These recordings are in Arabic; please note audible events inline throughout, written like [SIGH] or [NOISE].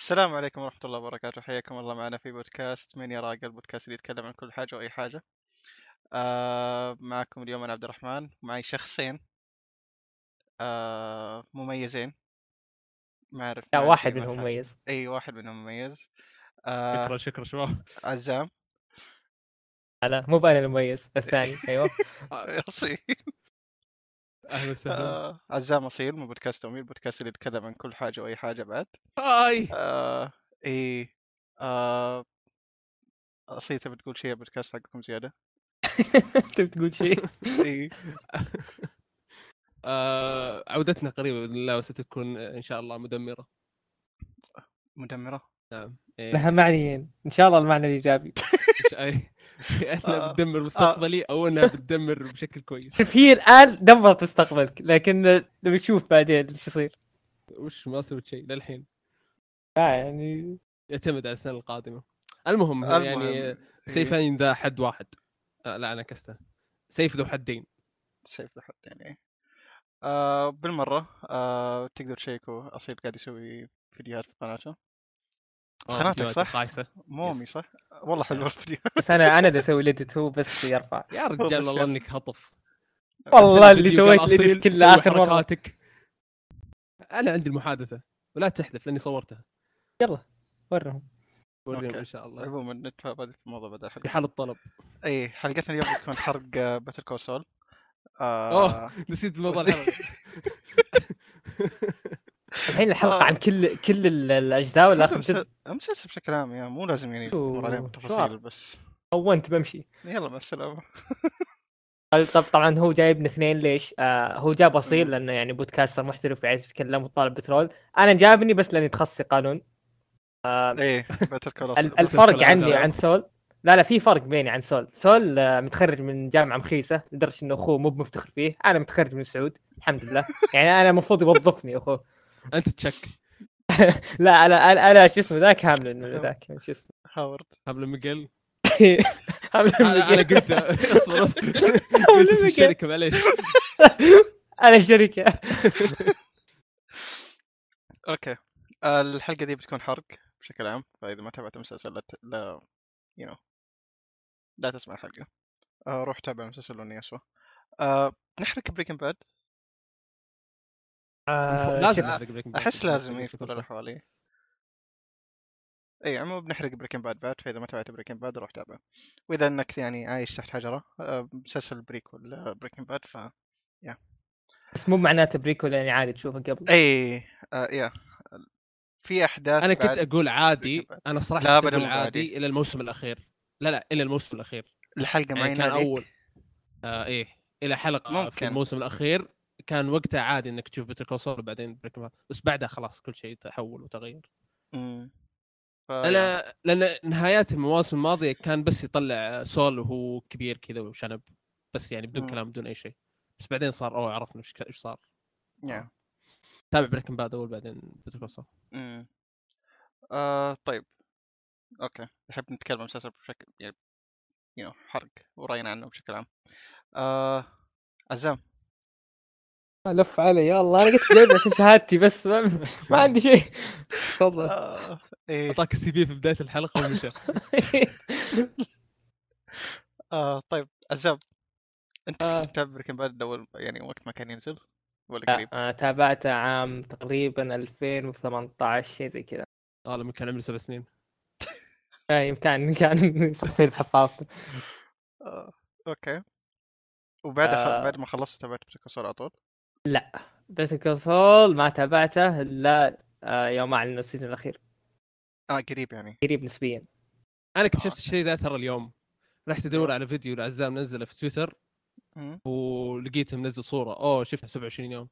السلام عليكم ورحمة الله وبركاته. حياكم الله معنا في بودكاست من يراق البودكاست اللي يتكلم عن كل حاجة وأي حاجة. آه معكم اليوم أنا عبد الرحمن ومعي شخصين آه مميزين. ما أعرف لا واحد منهم. مميز. أي واحد منهم مميز. آه شكرا شكرا شباب. عزام. لا مو بأنا المميز الثاني أيوه. [LAUGHS] أصيل أهلا وسهلا. آه عزام أصيل من بودكاست أمي البودكاست اللي يتكلم عن كل حاجة وأي حاجة بعد. هاي! آه إي آه أصيل تبي تقول شيء البودكاست حقكم زيادة؟ [LAUGHS] انت بتقول شيء؟ [LAUGHS] إي [LAUGHS] آه، عودتنا قريبة بإذن الله وستكون إن شاء الله مدمرة. مدمرة؟ نعم إيه. لها معنيين. إن شاء الله المعنى الإيجابي. [LAUGHS] انها آه. بتدمر مستقبلي أو انها بتدمر بشكل كويس. شوف [LAUGHS] هي الآن دمرت مستقبلك لكن نبي نشوف بعدين إيش يصير. وش ما سويت شيء للحين. لا يعني يعتمد على السنة القادمة. المهم, المهم، يعني. [LAUGHS] سيفين ذا حد واحد. آه لا أنا كسته. سيف ذو حدين. سيف ذا حد يعني آه بالمرة آه تقدر تشيكوا أصيل قاعد يسوي فيديوهات في قناته. آه، قناتك فيديوهات صح؟ خايسه مو أمي يس. صح؟ والله حلوة الفيديو بس أنا أنا اللي أسوي ليدت هو بس يرفع [LAUGHS] يا رجال والله. إنك هطف والله اللي سويت ليدت كله آخر مرة. أنا عندي المحادثة ولا تحذف لأني صورتها ورهم وريهم. إن شاء الله عموما ندفع بعد في الموضوع بعد في الحلقة حال الطلب إي حلقتنا اليوم بتكون حرق باتل كول سول أوه. آه نسيت موضوع الحلقة [LAUGHS] [LAUGHS] الحين الحلقة آه. عن كل كل ال- الأجزاء ولا آخر المسلسل بشكل عام يعني مو لازم يعني نمر عليهم شعر. بس هونت بمشي يلا مع السلامة طب طبعا هو جايبنا اثنين ليش؟ آه هو جاب اصيل. لأنه يعني بودكاستر محترف ويعرف يتكلم وطالب بترول، أنا جابني بس لأني تخصصي قانون. اي باتل كول ال- الفرق كل عني. عن سول لا لا في فرق بيني عن سول، سول آه، متخرج من جامعة مخيسة لدرجة إنه أخوه مو بمفتخر فيه، أنا متخرج من السعود الحمد لله، يعني أنا المفروض يوظفني أخوه. أنت تشك. [LAUGHS] لا أنا أنا, أنا شو اسمه ذاك هامل انه ذاك شو اسمه. هاورد. قبل ميجل Hamlin أنا أنا قلت أصبر أصبر. قلت اسم الشركة معليش. [LAUGHS] أنا الشركة. [LAUGHS] أوكي. الحلقة دي بتكون حرق بشكل عام فإذا ما تابعت المسلسل لا you know لا تسمع الحلقة. آه روح تابع المسلسل لوني أسوأ آه نحرق Breaking Bad. آه، لازم. أحس لازم في كل. الأحوال إيه. اي عموما بنحرق Breaking Bad بعد فإذا ما تابعت Breaking Bad روح تابع وإذا إنك يعني عايش تحت حجرة آه، مسلسل prequel ل Breaking Bad ف بس مو معناته prequel إنه عادي تشوفه قبل اي آه يا في أحداث أنا كنت أقول عادي. أنا صراحة لا، كنت أقول عادي. عادي إلى الموسم الأخير لا لا إلى الموسم الأخير الحلقة يعني معينه كان أول آه إيه إلى حلقة ممكن. في الموسم الأخير كان وقتها عادي إنك تشوف Better Call وبعدين Breaking Bad بس بعدها خلاص كل شيء تحول وتغير مم. ف... أنا لأن نهايات المواسم الماضية كان بس يطلع Saul وهو كبير كذا وشنب بس يعني بدون مم. كلام بدون أي شيء بس بعدين صار أوه عرفنا إيش إيش صار يا. تابع Breaking Bad أول بعدين Better Call Saul مم. آه طيب أوكي نحب نتكلم عن المسلسل بشكل يعني يو حرق ورأينا عنه بشكل عام آه عزام لف علي. يا الله أنا قلت جايب عشان شهادتي بس ما, ما عندي شيء. تفضل. آه إيه. أعطاك السي في في بداية الحلقة ومشى [LAUGHS] آه طيب عزام أنت آه. كنت تتابع بريكن باد اول يعني وقت ما كان ينزل ولا لا، قريب؟ أنا تابعته عام تقريبا 2018 شيء زي كذا. آه لما كان عمري سبع سنين. [LAUGHS] آه، يمكن كان يصير بحفاظته. آه، أوكي. وبعدها آه. بعد ما خلصت تابعت Breaking على طول؟ Better Call Saul ما تابعته إلا آه، يوم أعلن ال season الأخير آه قريب يعني قريب نسبيا أنا اكتشفت آه. الشيء ذا ترى اليوم رحت أدور على فيديو لعزام نزله في تويتر. ولقيته منزل صورة أوه شفتها 27 يوم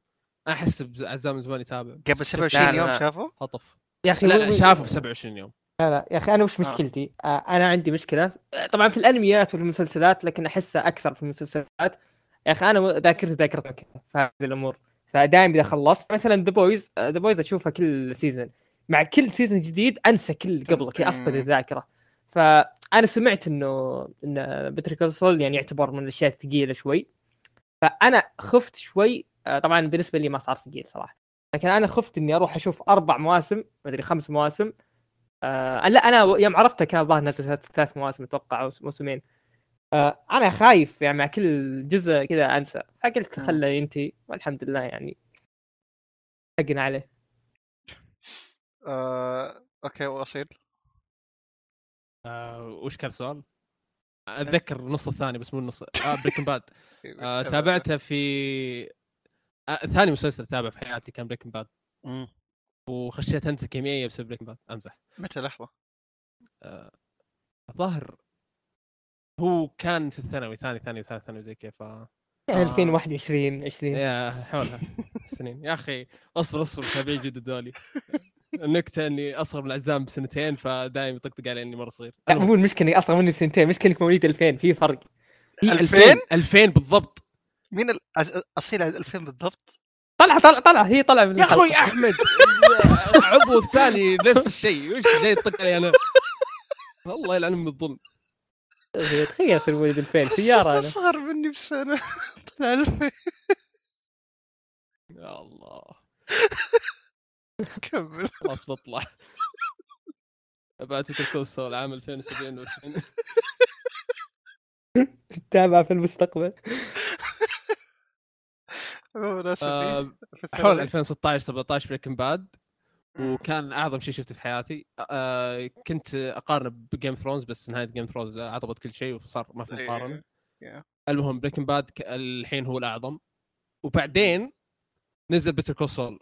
أنا أحس عزام من زمان يتابع قبل شفت- 27 يوم لا. شافه؟ هطف يا أخي لا لا شافه في 27 يوم لا لا يا أخي أنا وش آه. مشكلتي؟ آه. أنا عندي مشكلة طبعا في الأنميات والمسلسلات لكن أحسها أكثر في المسلسلات يا أخي أنا ذاكرتي ذاكرة كذا في هذه الأمور. فدائما إذا خلصت مثلا The Boys The Boys أشوفها كل season مع كل season جديد أنسى كل قبله كذا أفقد. الذاكرة. فأنا سمعت انه إن Better Call Saul يعني يعتبر من الأشياء الثقيلة شوي. فأنا خفت شوي. آه، طبعا بالنسبة لي ما صار ثقيل صراحة. لكن أنا خفت إني أروح أشوف أربع مواسم مدري خمس مواسم. آه لا أنا يوم عرفتها كان الظاهر نزل ثلاث مواسم أتوقع أو موسمين. أنا خايف يعني مع كل جزء كذا أنسى. فقلت مم. خله ينتهي والحمد لله يعني حقنا عليه. آه، أوكي وأصيل؟ آه وش كان السؤال؟ أتذكر النص الثاني بس مو النص آه Breaking Bad [LAUGHS] إيه، آه تابعته في آه ثاني مسلسل تابع في حياتي كان Breaking Bad. وخشيت هندسه كيميائية بسبب Breaking Bad أمزح. متى لحظة؟ الظاهر هو كان في الثانوي ثاني ثاني ثالث ثانوي زي كذا ف يعني آه. 2021 20 يا حولها سنين. يا أخي أصبر أصبر متابعين جدد دولي النكتة إني أصغر من العزام بسنتين فدايم يطقطق علي اني مرة صغير. لا مو المشكلة إني أصغر مني بسنتين مشكلة إنك مواليد 2000 في فرق. 2000 2000 بالضبط. مين أصيل على 2000 بالضبط؟ طلع طلع طلع هي طلع من يا أخوي. أحمد العضو الثاني نفس الشيء. وش جاي تطق علي أنا؟ الله يلعن من الظلم. تخيل اصير مواليد 2000 سيارة أنا. أصغر مني بسنة. [LAUGHS] طلع 2000 يا الله. كمل. خلاص بطلع. بعد كوست العام 2027 تابع في المستقبل. [LAUGHS] عموما آه، حول الثانوي. 2016 17 Breaking Bad وكان أعظم شيء شفته في حياتي. آه كنت أقارنه ب Game of Thrones بس نهاية Game of Thrones عطبت كل شيء وصار ما في إيه، مقارنة. yeah. المهم Breaking Bad الحين هو الأعظم. وبعدين نزل Better Call Saul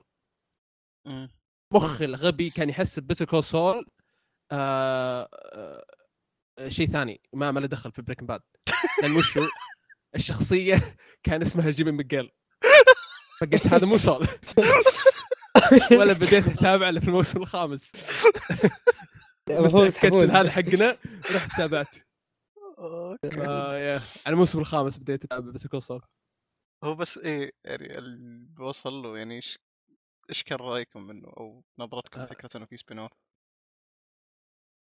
مم. مخي الغبي كان يحس Better Call Saul آه آه شيء ثاني ما ما له دخل في Breaking Bad لأن وشو الشخصية [LAUGHS] كان اسمها Jimmy McGill فقلت هذا مو Saul [LAUGHS] [LAUGHS] ولا بديت أتابع إلا في الموسم الخامس. [LAUGHS] تاكدت يسحبون هذا حقنا؟ رحت تابعت. آه يا. على الموسم الخامس بديت أتابع بس Saul هو بس إيه يعني اللي بوصل له يعني إيش إيش كان رأيكم منه؟ أو نظرتكم آه. فكرة إنه في سبين اوف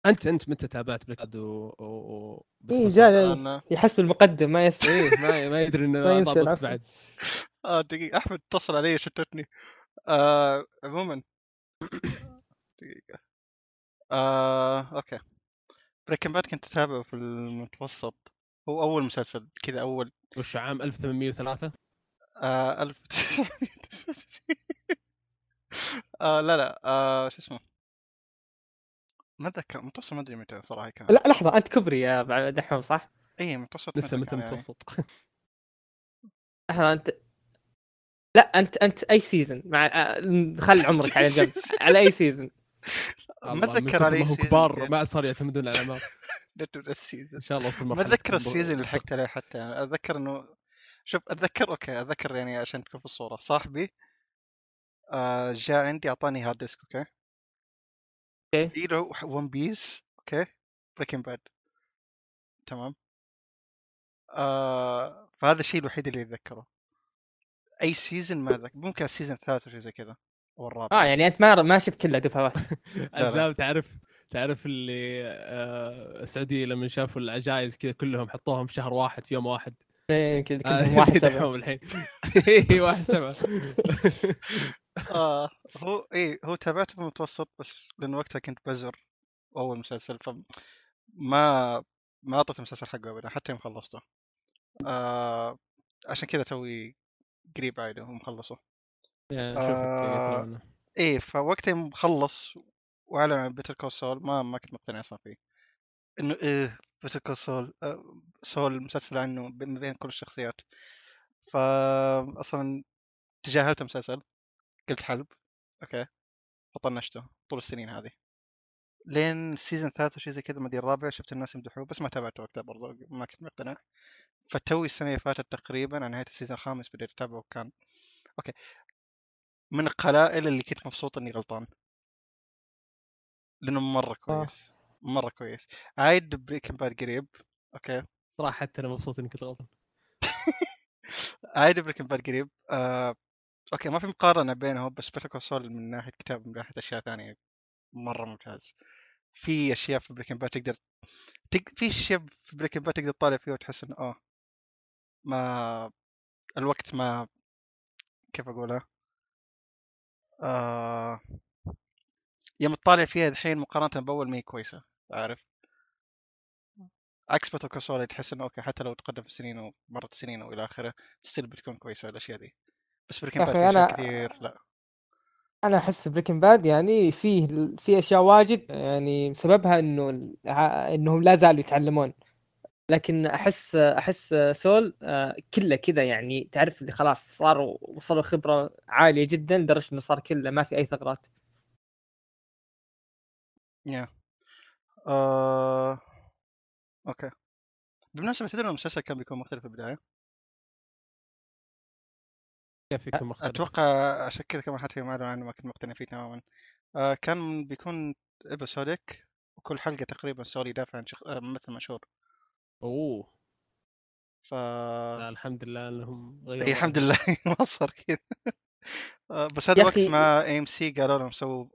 أنت أنت متى تابعت باد و, و... و... إيه، جاء- يحس بالمقدم ما يس إيه ما ما يدري إنه [LAUGHS] ما ينسى. بعد. آه دقيقة. أحمد اتصل علي شتتني. آه عموما. دقيقة. آه أوكي. بريكن باد كنت أتابعه في المتوسط. هو أول مسلسل كذا أول. وش عام 1803 آه ألف. [LAUGHS] آه لا لا. آه شو اسمه؟ ما أتذكر. متوسط ما أدري متى صراحة كان. لا لحظة. أنت كبري يا دحوم صح؟ اي متوسط لسه متى يعني. متوسط؟ [LAUGHS] لحظه أنت لا أنت أنت أي سيزون مع آه، خل عمرك على [LAUGHS] جنب. على أي سيزون ما أتذكر على ما اي كبار. ما صاروا يعتمدون على الاعمار ال season إن شاء الله اوصل ما أتذكر ال season اللي حكت عليه حتى. يعني أتذكر إنه شوف أتذكر okay أتذكر يعني عشان تكون في الصورة. صاحبي آه جاء عندي أعطاني hard disk okay؟ okay. One Piece okay؟ Breaking Bad تمام؟ آه فهذا الشيء الوحيد اللي أتذكره. أي season ما أتذكر ممكن ال season الثالث أو شيء زي كذا أو الرابع. آه يعني أنت ما ما شفت كلها دفعه واحدة عزام تعرف تعرف اللي آه السعودية لما شافوا العجائز كذا كلهم حطوهم في شهر واحد في يوم واحد. إيه، كذا آه، كلهم [LAUGHS] واحد سبعة. الحين. [LAUGHS] إيه، واحد سبعة. [LAUGHS] آه هو إيه هو تابعته في المتوسط بس لأن وقتها كنت بزر أول مسلسل ف ما ما اعطيت المسلسل حقه ابدا حتى يوم خلصته. آه عشان كذا توي قريب عايده ومخلصه يا شوفك آه. إيه فوقتها يوم خلص وأعلن عن Better Call Saul ما ما كنت مقتنع أصلا فيه. إنه إيه Better Call Saul آه سووا مسلسل عنه بين بين كل الشخصيات. فا أصلا تجاهلت المسلسل قلت حلو okay فطنشته طول السنين هذه. لين ال season الثالث وشي زي كذا ما أدري الرابع شفت الناس يمدحوه بس ما تابعته وقتها برضه ما كنت مقتنع. فتوي السنة اللي فاتت تقريبا على نهاية ال season الخامس بديت أتابعه وكان okay. من القلائل اللي كنت مبسوط إني غلطان. لأنه مرة كويس. مرة كويس. عايد Breaking Bad قريب. okay. صراحة حتى أنا مبسوط إني كنت غلطان. [LAUGHS] عايد Breaking Bad قريب. آه... okay ما في مقارنة بينهم بس Better Saul من ناحية كتابة من ناحية أشياء ثانية مرة ممتاز. في أشياء في بريكن باد تقدر تق... في أشياء في Breaking Bad تقدر تطالع فيها وتحس إنه آه. ما الوقت ما كيف اقولها آه يوم تطالع فيها الحين مقارنة بأول ما هي كويسة عارف؟ عكس Better Call Saul تحس إنه okay حتى لو تقدم في السنين ومرت السنين والى آخره still بتكون كويسة الأشياء دي. بس Breaking Bad أنا- كثير لا. أنا أحس Breaking Bad يعني فيه في أشياء واجد يعني سببها إنه إنهم لا زالوا يتعلمون. لكن أحس أحس سول آه، كله كذا يعني تعرف اللي خلاص صاروا وصلوا خبرة عالية جدا لدرجة إنه صار كله ما في أي ثغرات. يا. آه... أوكي. بالمناسبة تدري المسلسل كان بيكون مختلف في البداية؟ كيف يكون مختلف؟ أتوقع عشان كذا كمان حتى اعلنوا عنه ما كنت مقتنع فيه تماما. آه كان بيكون episodic وكل حلقة تقريبا Saul يدافع عن شخ... آه ممثل مشهور. أوه. ف لا الحمد لله إنهم غيروا أي الحمد لله [LAUGHS] ما صار كذا آه بس هذا وقت ما AMC قالوا لهم سووا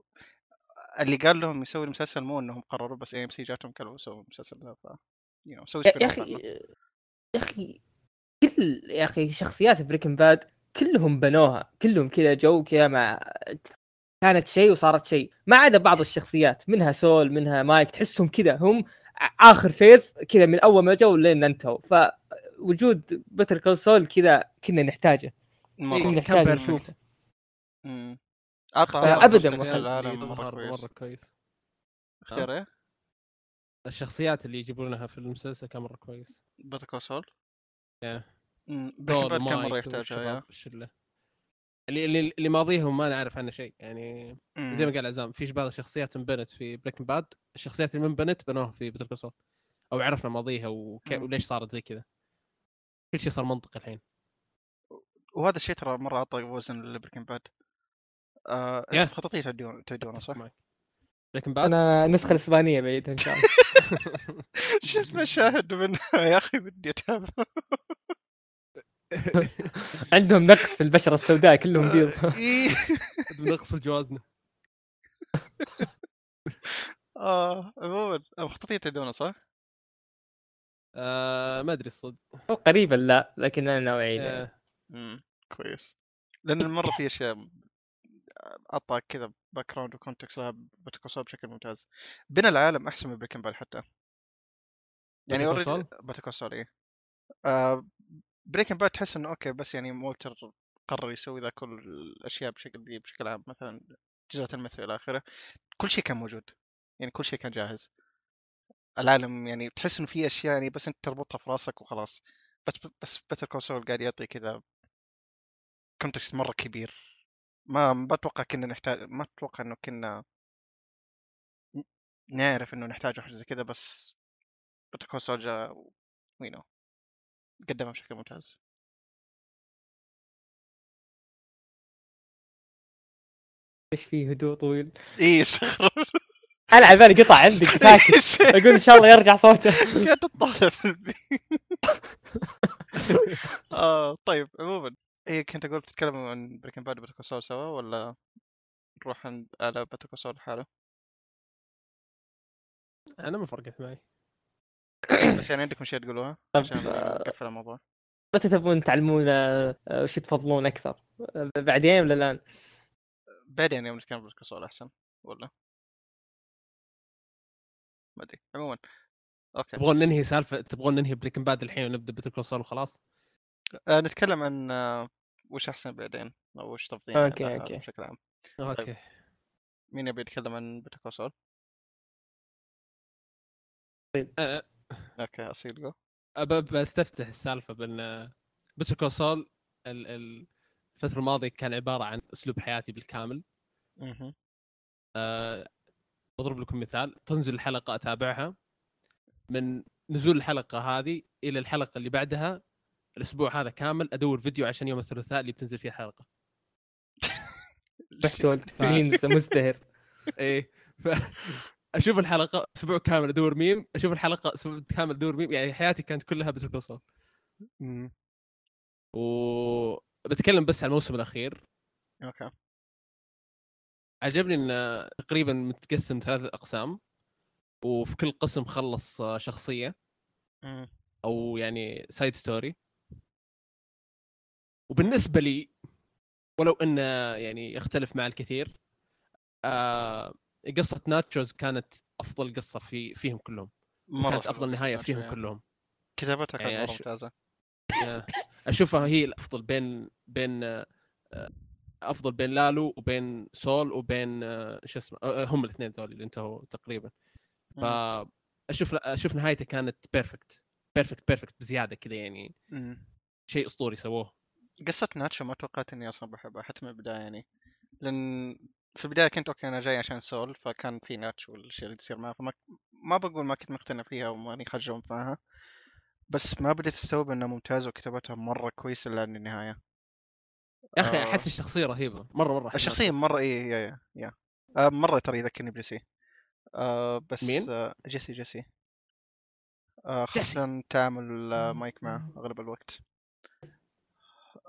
اللي قال لهم يسوي المسلسل مو إنهم قرروا بس AMC جاتهم قالوا سووا المسلسل ذا ف you know, سوي يا أخي. يا أخي كل يا أخي شخصيات Breaking Bad كلهم بنوها كلهم كذا جو كذا مع كانت شيء وصارت شيء ما عدا بعض [LAUGHS] الشخصيات منها Saul منها مايك تحسهم كذا هم آخر phase كذا من أول ما جو لين انتهوا فوجود Better Call Saul كذا كنا نحتاجه. كنا نحتاج. نشوفه. كويس. مرة كويس. اختيار إيه؟ الشخصيات اللي يجيبونها في المسلسل كان مرة كويس. بيتر كول سول Yeah. بريكن دول باد كان ومايك يحتاجها الشله اللي اللي اللي ماضيهم ما نعرف عنه شيء يعني مم. زي ما قال عزام في بعض الشخصيات انبنت في بريكن باد الشخصيات اللي ما انبنت بنوها في بيتر كول أو عرفنا ماضيها وكي... مم. وليش صارت زي كذا. كل شيء صار منطقي الحين. وهذا الشيء ترى مرة أعطى وزن لبريكن باد آه خططية تعدون تعدونه صح؟ بريكن باد أنا النسخه الاسبانيه بعيد إن شاء الله. [LAUGHS] شفت مشاهد منها يا أخي بدي أتابع. [LAUGHS] [LAUGHS] عندهم نقص في البشرة السوداء كلهم بيض. إيه. [LAUGHS] بنقص في جوازنا. [LAUGHS] آه عموما مخططين تعدونه صح؟ آه ما أدري الصدق. قريبا لا لكن أنا ناوي اعيد يعني. آه. امم كويس. لأن المرة في أشياء اعطى كذا باك جراوند وكونتكست لها بتكوسول بشكل ممتاز. بنى العالم أحسن من بريكن باد حتى. يعني اوريدي بتكوسول إيه. آه بريكن باد تحس إنه أوكي بس يعني مولتر قرر يسوي ذا كل الأشياء بشكل دي بشكل عام مثلا جزء المثل إلى آخره. كل شيء كان موجود يعني كل شيء كان جاهز. العالم يعني تحس إنه في أشياء يعني بس أنت تربطها في راسك وخلاص. بس بس Better Call Saul قاعد يعطي كذا context مرة كبير. ما ما أتوقع كنا نحتاج ما أتوقع إنه كنا نعرف إنه نحتاج واحد زي كذا بس Better Call Saul جاء وينو قدمها بشكل ممتاز. إيش فيه هدوء طويل؟ اي سخر [LAUGHS] أنا على بالي قطع عندك [LAUGHS] ساكت أقول إن شاء الله يرجع صوته. [LAUGHS] قاعد تطالع في البيت آه طيب عموما إيه كنت أقول بتتكلم عن Breaking Bad Call Saul سوا ولا نروح عند على Call Saul لحاله أنا ما فرقت معي. بس يعني عندكم شيء تقولوها عشان آه، نقفل الموضوع. متى تبون تعلمونا آه، وش تفضلون أكثر آه، بعدين ولا الآن؟ بعدين يوم نتكلم بال Call Saul أحسن ولا؟ ما أدري عموما أوكي. تبغون ننهي سالفة تبغون ننهي Breaking Bad الحين ونبدأ Call وخلاص؟ آه نتكلم عن آه وش أحسن بعدين أو وش تفضيل أوكي، أوكي. بشكل عام. أوكي. مين يبي يتكلم عن Better Call Saul أه، أوكي أصيل جو بستفتح السالفة بأن Better Call Saul ال- ال- الفترة الماضية كان عبارة عن أسلوب حياتي بالكامل. مهم. أه، بضرب لكم مثال. تنزل الحلقة أتابعها. من نزول الحلقة هذه إلى الحلقة اللي بعدها الأسبوع هذا كامل أدور فيديو عشان يوم الثلاثاء اللي بتنزل فيه الحلقة. رحت ولد memes مزدهر إيه ف... أشوف الحلقة أسبوع كامل أدور ميم أشوف الحلقة أسبوع كامل أدور ميم يعني حياتي كانت كلها Better Call Saul مم. وبتكلم بس عن الموسم الأخير. أوكي. عجبني انه تقريبا متقسم ثلاث أقسام وفي كل قسم خلص شخصية. مم. أو يعني side story وبالنسبة لي ولو إنه يعني يختلف مع الكثير آه قصة ناتشو كانت أفضل قصة في فيهم كلهم مرة كانت أفضل نهاية فيهم يعني. كلهم. كتابتها كانت يعني مرة أش- ممتازة. آه، أشوفها هي الأفضل بين بين آه، أفضل بين لالو وبين سول وبين آه، شو اسمه آه، هم الاثنين ذول اللي انتهوا تقريبا. فأشوف أشوف نهايته كانت perfect perfect perfect بزيادة كذا يعني. شيء أسطوري سووه. قصة ناتشو ما توقعت إني أصلا بحبها حتى من البداية يعني. لأن في البداية كنت أوكي أنا جاي عشان سول فكان في ناتشو والاشياء اللي تصير معها فما ما بقول ما كنت مقتنع فيها وماني خجل معها بس ما بديت أستوعب انها ممتازة وكتابتها مرة كويسة الا النهاية يا أخي آه. حتى الشخصية رهيبة مرة مرة أحب الشخصية مرة إيه يا يا يا. آه مرة ترى يذكرني بجيسي. آه بس مين؟ آه جيسي جيسي. آه. خاصة تعامل آه. مايك معه أغلب الوقت.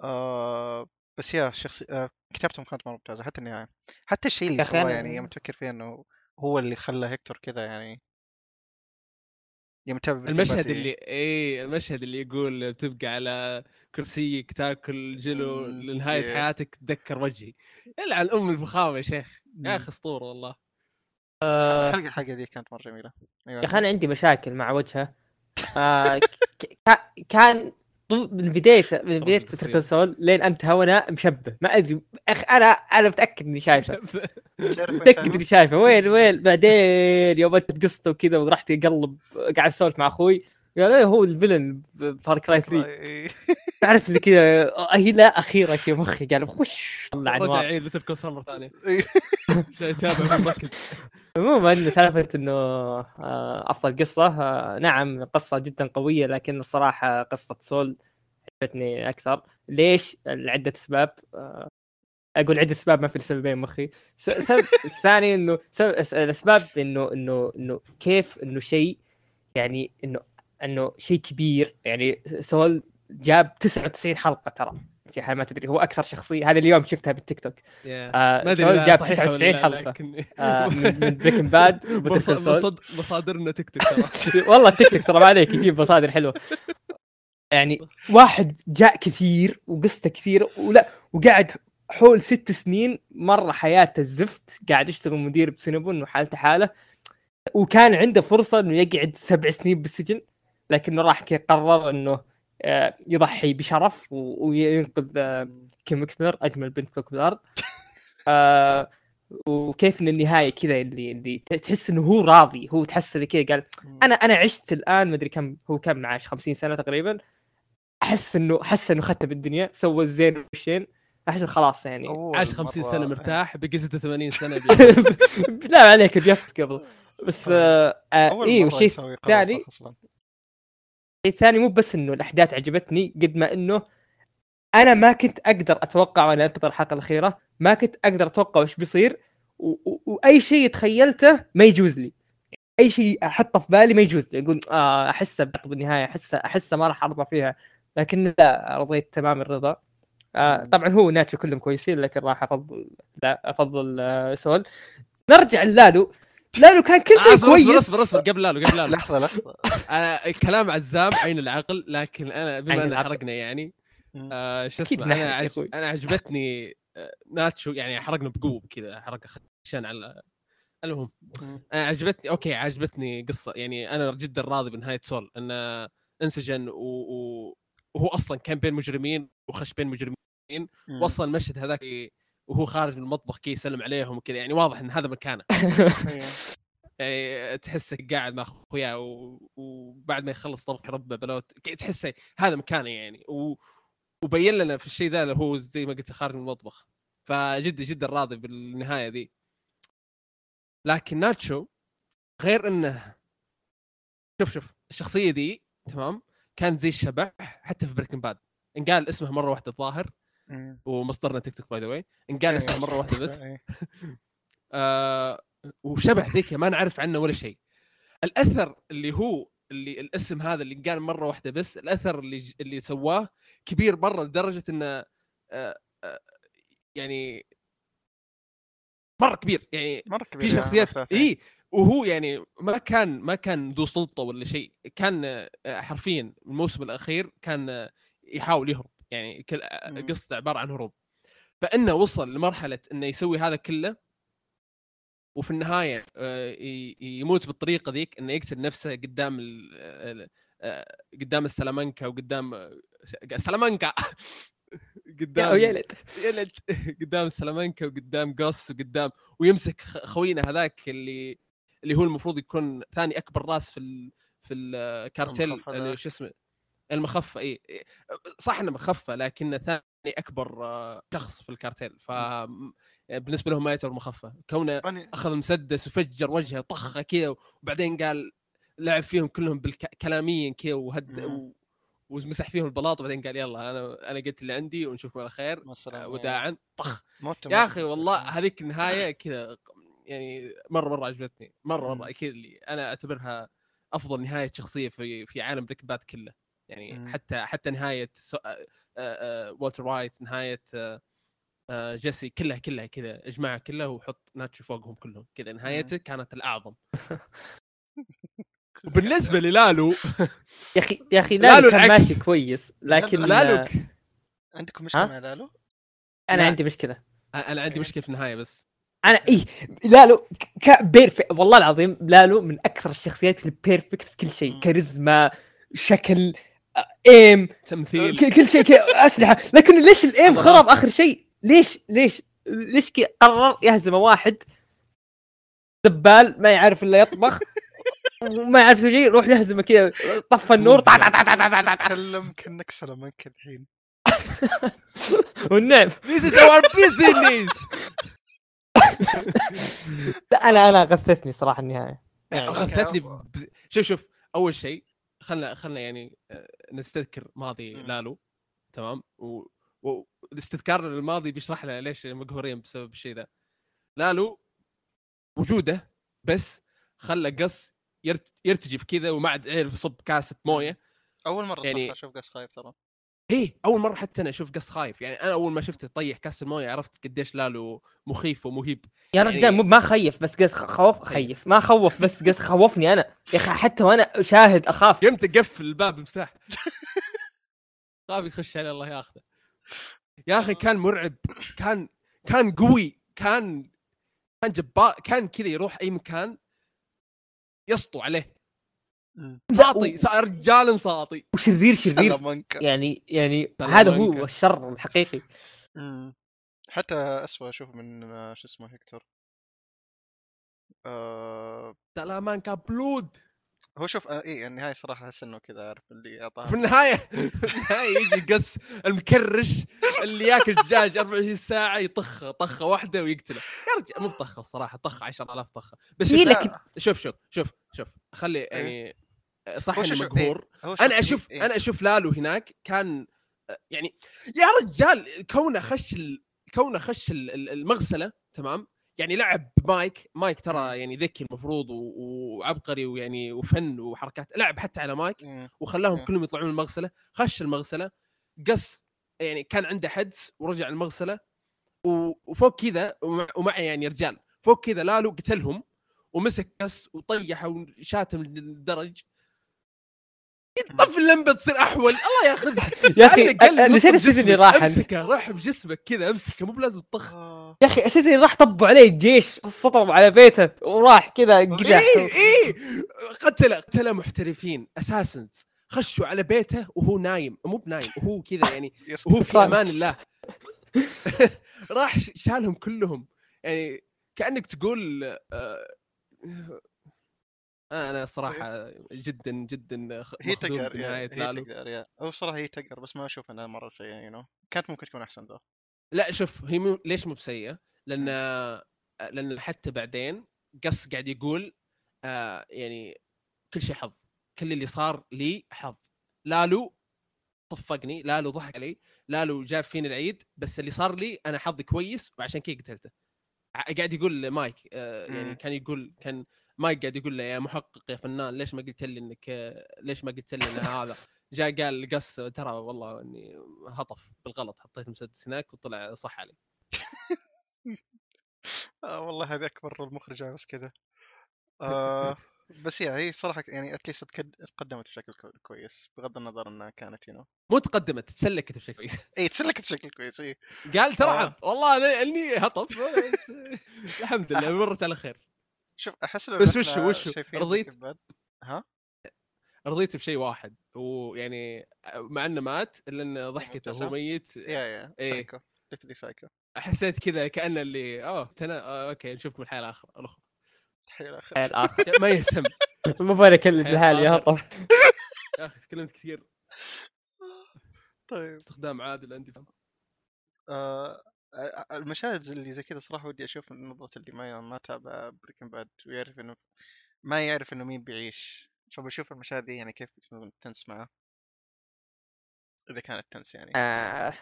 آه بس يا شخصي آه كتابتهم كانت مرة ممتازة حتى النهاية حتى الشيء اللي سواه يعني يوم تفكر فيه إنه هو اللي خلى هيكتور كذا يعني يوم المشهد اللي إيه المشهد اللي يقول بتبقى على كرسيك تاكل جلو مم، لنهاية yeah. حياتك تذكر وجهي يلعن أم الفخامة يا شيخ يا. أخي أسطورة والله الحلقة الحلقة دي كانت مرة جميلة أيوة. يا أخي أنا عندي مشاكل مع وجهه آه [LAUGHS] كان من بدايه من بداية القصير. بتر سول لين انتهى وأنا مشبه. ما أدري. اخ أنا أنا متأكد إني [LAUGHS] شايفه. متأكد؟ إني شايفه. وين وين؟ بعدين يوم أنت قصته وكذا ورحت اقلب قاعد أسولف مع أخوي. قال إيه هو ال villain ب Far Cry 3 إيه. [LAUGHS] تعرف اللي كذا هي لا أخيرا كذا. مخي [LAUGHS] قال خش طلع رجع يعيد Better Call Saul مرة ثانية. [LAUGHS] إيه. يتابع مركز. عموما سالفة إنه آه، أفضل قصة آه، نعم قصة جدا قوية لكن الصراحة قصة سول عجبتني أكثر. ليش؟ لعدة أسباب. آه، أقول عدة أسباب ما في سببين مخي. السبب الثاني إنه الأسباب إنه إنه إنه كيف إنه شيء يعني إنه انه شيء كبير يعني سول جاب 99 حلقة ترى. في حال ما تدري هو أكثر شخصية. هذا اليوم شفتها بالتيك توك. آه ما أدري سول جاب صحيحة ولا 99 لا، حلقة. لكن آه، من من Breaking Bad مصد- مصادرنا تيك توك ترى. [LAUGHS] والله التيك توك ترى ما عليك يجيب مصادر حلوة. يعني واحد جاء كثير وقصته كثير ولا وقعد حول ست سنين مره حياته الزفت قاعد يشتغل مدير بسينبون وحالته حاله. وكان عنده فرصة إنه يقعد سبع سنين بالسجن. لكنه راح قرر إنه آه، يضحي بشرف و- وينقذ آه، كيم مكسنر أجمل بنت في كوكب الأرض آه، وكيف إن النهاية كذا اللي اللي تحس إنه هو راضي هو تحس اللي كذا قال أنا أنا عشت الآن ما أدري كم هو كم عاش 50 سنة تقريبا. أحس إنه حس إنه ختم بالدنيا سوى الزين والشين. أحس خلاص يعني. عاش 50 سنة مرتاح بقي 86 سنة [LAUGHS] لا عليك بيفت قبل. بس آه آه أول إيه مرة والشيء يسوي قرار الثاني مو بس إنه الأحداث عجبتني قد ما إنه أنا ما كنت أقدر أتوقع وأنا انتظر الحلقة الأخيرة ما كنت أقدر أتوقع وش بيصير وأي شيء تخيلته ما يجوز لي. أي شيء أحطه في بالي ما يجوز لي. أقول آه أحسه بالنهايه أحسه أحسه ما راح أرضى فيها. لكن لا رضيت تمام الرضا. آه طبعا هو ناتشو كلهم كويسين لكن راح أفضل لا أفضل آه سول. نرجع لالو لالو كان كل شيء اصبر اصبر كويس اصبر اصبر قبل لالو قبل لالو [LAUGHS] لحظة لحظة [LAUGHS] أنا كلام عزام عين العقل لكن أنا بما ان. حرقنا يعني. آه شو اسمه أنا عج... أنا عجبتني آه، ناتشو يعني حرقنا بقوه كذا حرقه خشن على المهم. أنا عجبتني أوكي عجبتني قصة يعني أنا جدا راضي بنهاية سول انه انسجن و... و... وهو أصلا كان بين مجرمين وخش بين مجرمين. وصل المشهد هذاك وهو خارج من المطبخ كي يسلم عليهم وكذا. يعني واضح إن هذا مكانه. يعني تحسه قاعد مع اخوياه و... وبعد ما يخلص طبخ ضربة بلوت. تحسه هذا مكانه يعني. و... وبين لنا في الشيء ذا اللي هو زي ما قلت خارج من المطبخ. فجدا جدا راضي بالنهاية ذي. لكن ناتشو غير إنه شوف شوف الشخصية دي تمام كانت زي الشبح حتى في Breaking Bad ان قال اسمه مرة واحدة الظاهر. ومصدرنا تيك توك by the way ان قال اسمه مرة واحدة بس. إيه. [LAUGHS] آه وشبح زي كذا ما نعرف عنه ولا شيء. الأثر اللي هو اللي الاسم هذا اللي قال مرة واحدة بس الأثر اللي اللي سواه كبير مرة لدرجة إنه آه آه يعني مرة كبير. يعني مرة كبير في يا شخصيات اي وهو يعني ما كان ما كان ذو سلطة ولا شيء. كان آه، حرفيا الموسم الأخير كان يحاول يهرب. يعني كل آه، مم. قصته عبارة عن هروب فإنه وصل لمرحلة إنه يسوي هذا كله وفي النهاية آه، يموت بالطريقة ذيك إنه يقتل نفسه قدام ال- ال- آه، قدام السلامانكا وقدام آه، سلامانكا [LAUGHS] يا قدام ولد يلد [LAUGHS] قدام سلامانكا وقدام قص وقدام ويمسك خوينا هذاك اللي اللي هو المفروض يكون ثاني أكبر راس في ال... في الكارتيل. شو اسمه المخفى اي. صح انه مخفى لكنه ثاني أكبر آه، شخص في الكارتيل ف بالنسبة لهم ما يعتبر مخفى كونه أنا أخذ مسدس وفجر وجهه طخه كذا وبعدين قال لعب فيهم كلهم. كلاميا كذا وهد. ومسح فيهم البلاط وبعدين قال يلا أنا أنا قلت اللي عندي ونشوفكم على خير. وداعا طخ يا أخي والله هذيك النهاية كذا يعني مرة مرة عجبتني مرة. مرة أكيد اللي أنا أعتبرها أفضل نهاية شخصية في في عالم Breaking Bad كله يعني مم. حتى حتى نهاية سو... آه، آه، والتر وايت نهاية آه، آه، جيسي كلها كلها كذا اجمعها كلها وحط ناتشو فوقهم كلهم كذا نهايته كانت الأعظم [LAUGHS] وبالنسبة للالو يا أخي يا أخي لالو لالو كان. ماشي كويس لكن لالو عندكم مشكلة؟ مع لالو؟ أنا لا. عندي مشكلة أنا عندي مشكلة في النهاية بس أنا اي لالو ك perfect والله العظيم لالو من أكثر الشخصيات ال perfect في كل شيء. كاريزما شكل آه، aim تمثيل. كل شيء أسلحة. لكن ليش ال aim. خرب آخر شيء؟ ليش ليش ليش كذا قرر يهزم واحد؟ دبال ما يعرف إلا يطبخ. وما يعرف شيء يروح يهزمه كذا طفى النور طع طع طع طع طع طع. تكلم كأنك سلامانك الحين. والنعم. This is our business. [LAUGHS] لا أنا أنا غثتني صراحة النهاية. يعني غثتني. شوف شوف أول شيء خلنا خلنا يعني آه، نستذكر ماضي مم. لالو تمام؟ و... والاستذكار للماضي بيشرح لنا ليش مقهورين بسبب الشيء ذا لالو وجوده بس خلى قص يرت... يرتجف كذا وما عاد عرف يصب كاسة موية. أول مرة يعني- يعني... أشوف قص خايف ترى. إيه أول مرة حتى أنا أشوف قص خايف. يعني أنا أول ما شفته يطيح كاس الموية عرفت قديش لالو مخيف ومهيب. يا يعني- رجال مو ما خيف بس قص خوف خيف. ما خوف بس قص خوفني أنا. يا أخي حتى وأنا شاهد أخاف. قمت أقفل الباب مساح. خاف يخش عليه الله ياخذه. يا أخي كان مرعب. كان كان قوي. كان كان جبار. كان كذا يروح أي مكان يسطو عليه. سا- رجال ساطي. وشرير شرير يعني يعني هذا. هو الشر الحقيقي. مم. حتى اسوء أشوف من آه، شو اسمه هيكتور. آه سلامان كان بلود هو شوف آه إيه النهايه صراحة أحس إنه كذا عارف اللي في اعطاها النهاية [LAUGHS] في النهاية يجي قص المكرش اللي ياكل دجاج 24 ساعة يطخه طخه واحدة ويقتله. يا رجال مو بطخة الصراحه طخ 10000 طخة. بس شوف لكن- لا، شوف شوف شوف شوف. خلي يعني صح شوف، مقهور هو أنا إيه، أشوف إيه. أنا أشوف لالو هناك كان يعني يا رجال كونه خش. كونه خش ال- ال- المغسلة تمام يعني لعب مايك مايك. ترى يعني ذكي المفروض و- وعبقري ويعني وفن وحركات لعب حتى على مايك. وخلاهم. كلهم يطلعون المغسلة خش المغسلة قص يعني كان عنده حدس ورجع المغسلة و- وفوق كذا ومع يعني رجال فوق كذا لالو قتلهم ومسك قص وطيحه وشاتم للدرج. طف اللمبة تصير أحول. الله ياخذها [LAUGHS] يا أخي نسيت السيزون اللي بجسمك. راح. أمسكه راح بجسمك كذا أمسكه مو بلازم تطخ. آه. يا أخي السيزون اللي راح طبوا عليه الجيش سطروا على بيته وراح كذا قدح اي اي قتل قتل محترفين assassins. خشوا على بيته وهو نايم. مو بنايم وهو كذا يعني [LAUGHS] وهو في. أمان الله. [LAUGHS] راح شالهم كلهم. يعني كأنك تقول آه، أنا صراحة جدا جدا خ- هي تقر بنهاية هي لالو تقر يا هو صراحة هي تقر بس ما أشوف إنها مرة سيئة you know كانت ممكن تكون أحسن ذا لا شوف هي مو ليش مو بسيئة؟ لأن لأن حتى بعدين قص قاعد يقول آه يعني كل شيء حظ. كل اللي صار لي حظ. لالو طفقني لالو ضحك علي لالو جاب فيني العيد بس اللي صار لي أنا حظي كويس وعشان كذا قتلته. قاعد يقول مايك آه يعني مم. كان يقول كان مايك قاعد يقول له يا محقق يا فنان ليش ما قلت لي إنك ليش ما قلت لي إن هذا؟ [LAUGHS] جاء قال قص ترى والله إني هطف بالغلط حطيت مسدس هناك وطلع صح علي. [LAUGHS] آه والله هذه أكبر المخرجه بس كذا. [LAUGHS] آه بس يا هي صراحة يعني اتليست تقدمت بشكل كو- كويس بغض النظر إنها كانت هنا مو تقدمت تسلكت بشكل كويس اي تسلكت بشكل كويس اي قال ترحب آه. والله إني هطف بس الحمد لله [LAUGHS] مرت على خير شوف أحس لو بس وشو؟ شايفين رضيت؟ ها رضيت بشيء واحد ويعني مع إنه مات الا انه ضحكته وهو مبتسم؟ ميت yeah yeah. psycho literally psycho حسيت كذا كانه اللي أوه تنا آه okay نشوفكم الحياة الاخرى الأخرى الحياة الآخر ما يهتم. [LAUGHS] مو بالي اكلم حياة لحالي yeah. هطف يا أخي تكلمت كثير. طيب. استخدام عادل عندي فهم آه آه، المشاهد اللي زي كذا صراحة ودي أشوف من نظرة اللي ما ما تابع بريكن باد ويعرف إنه ما يعرف إنه مين بيعيش. فبشوف المشاهد دي يعني كيف بتكون tense معه. إذا كانت tense يعني. آه، ما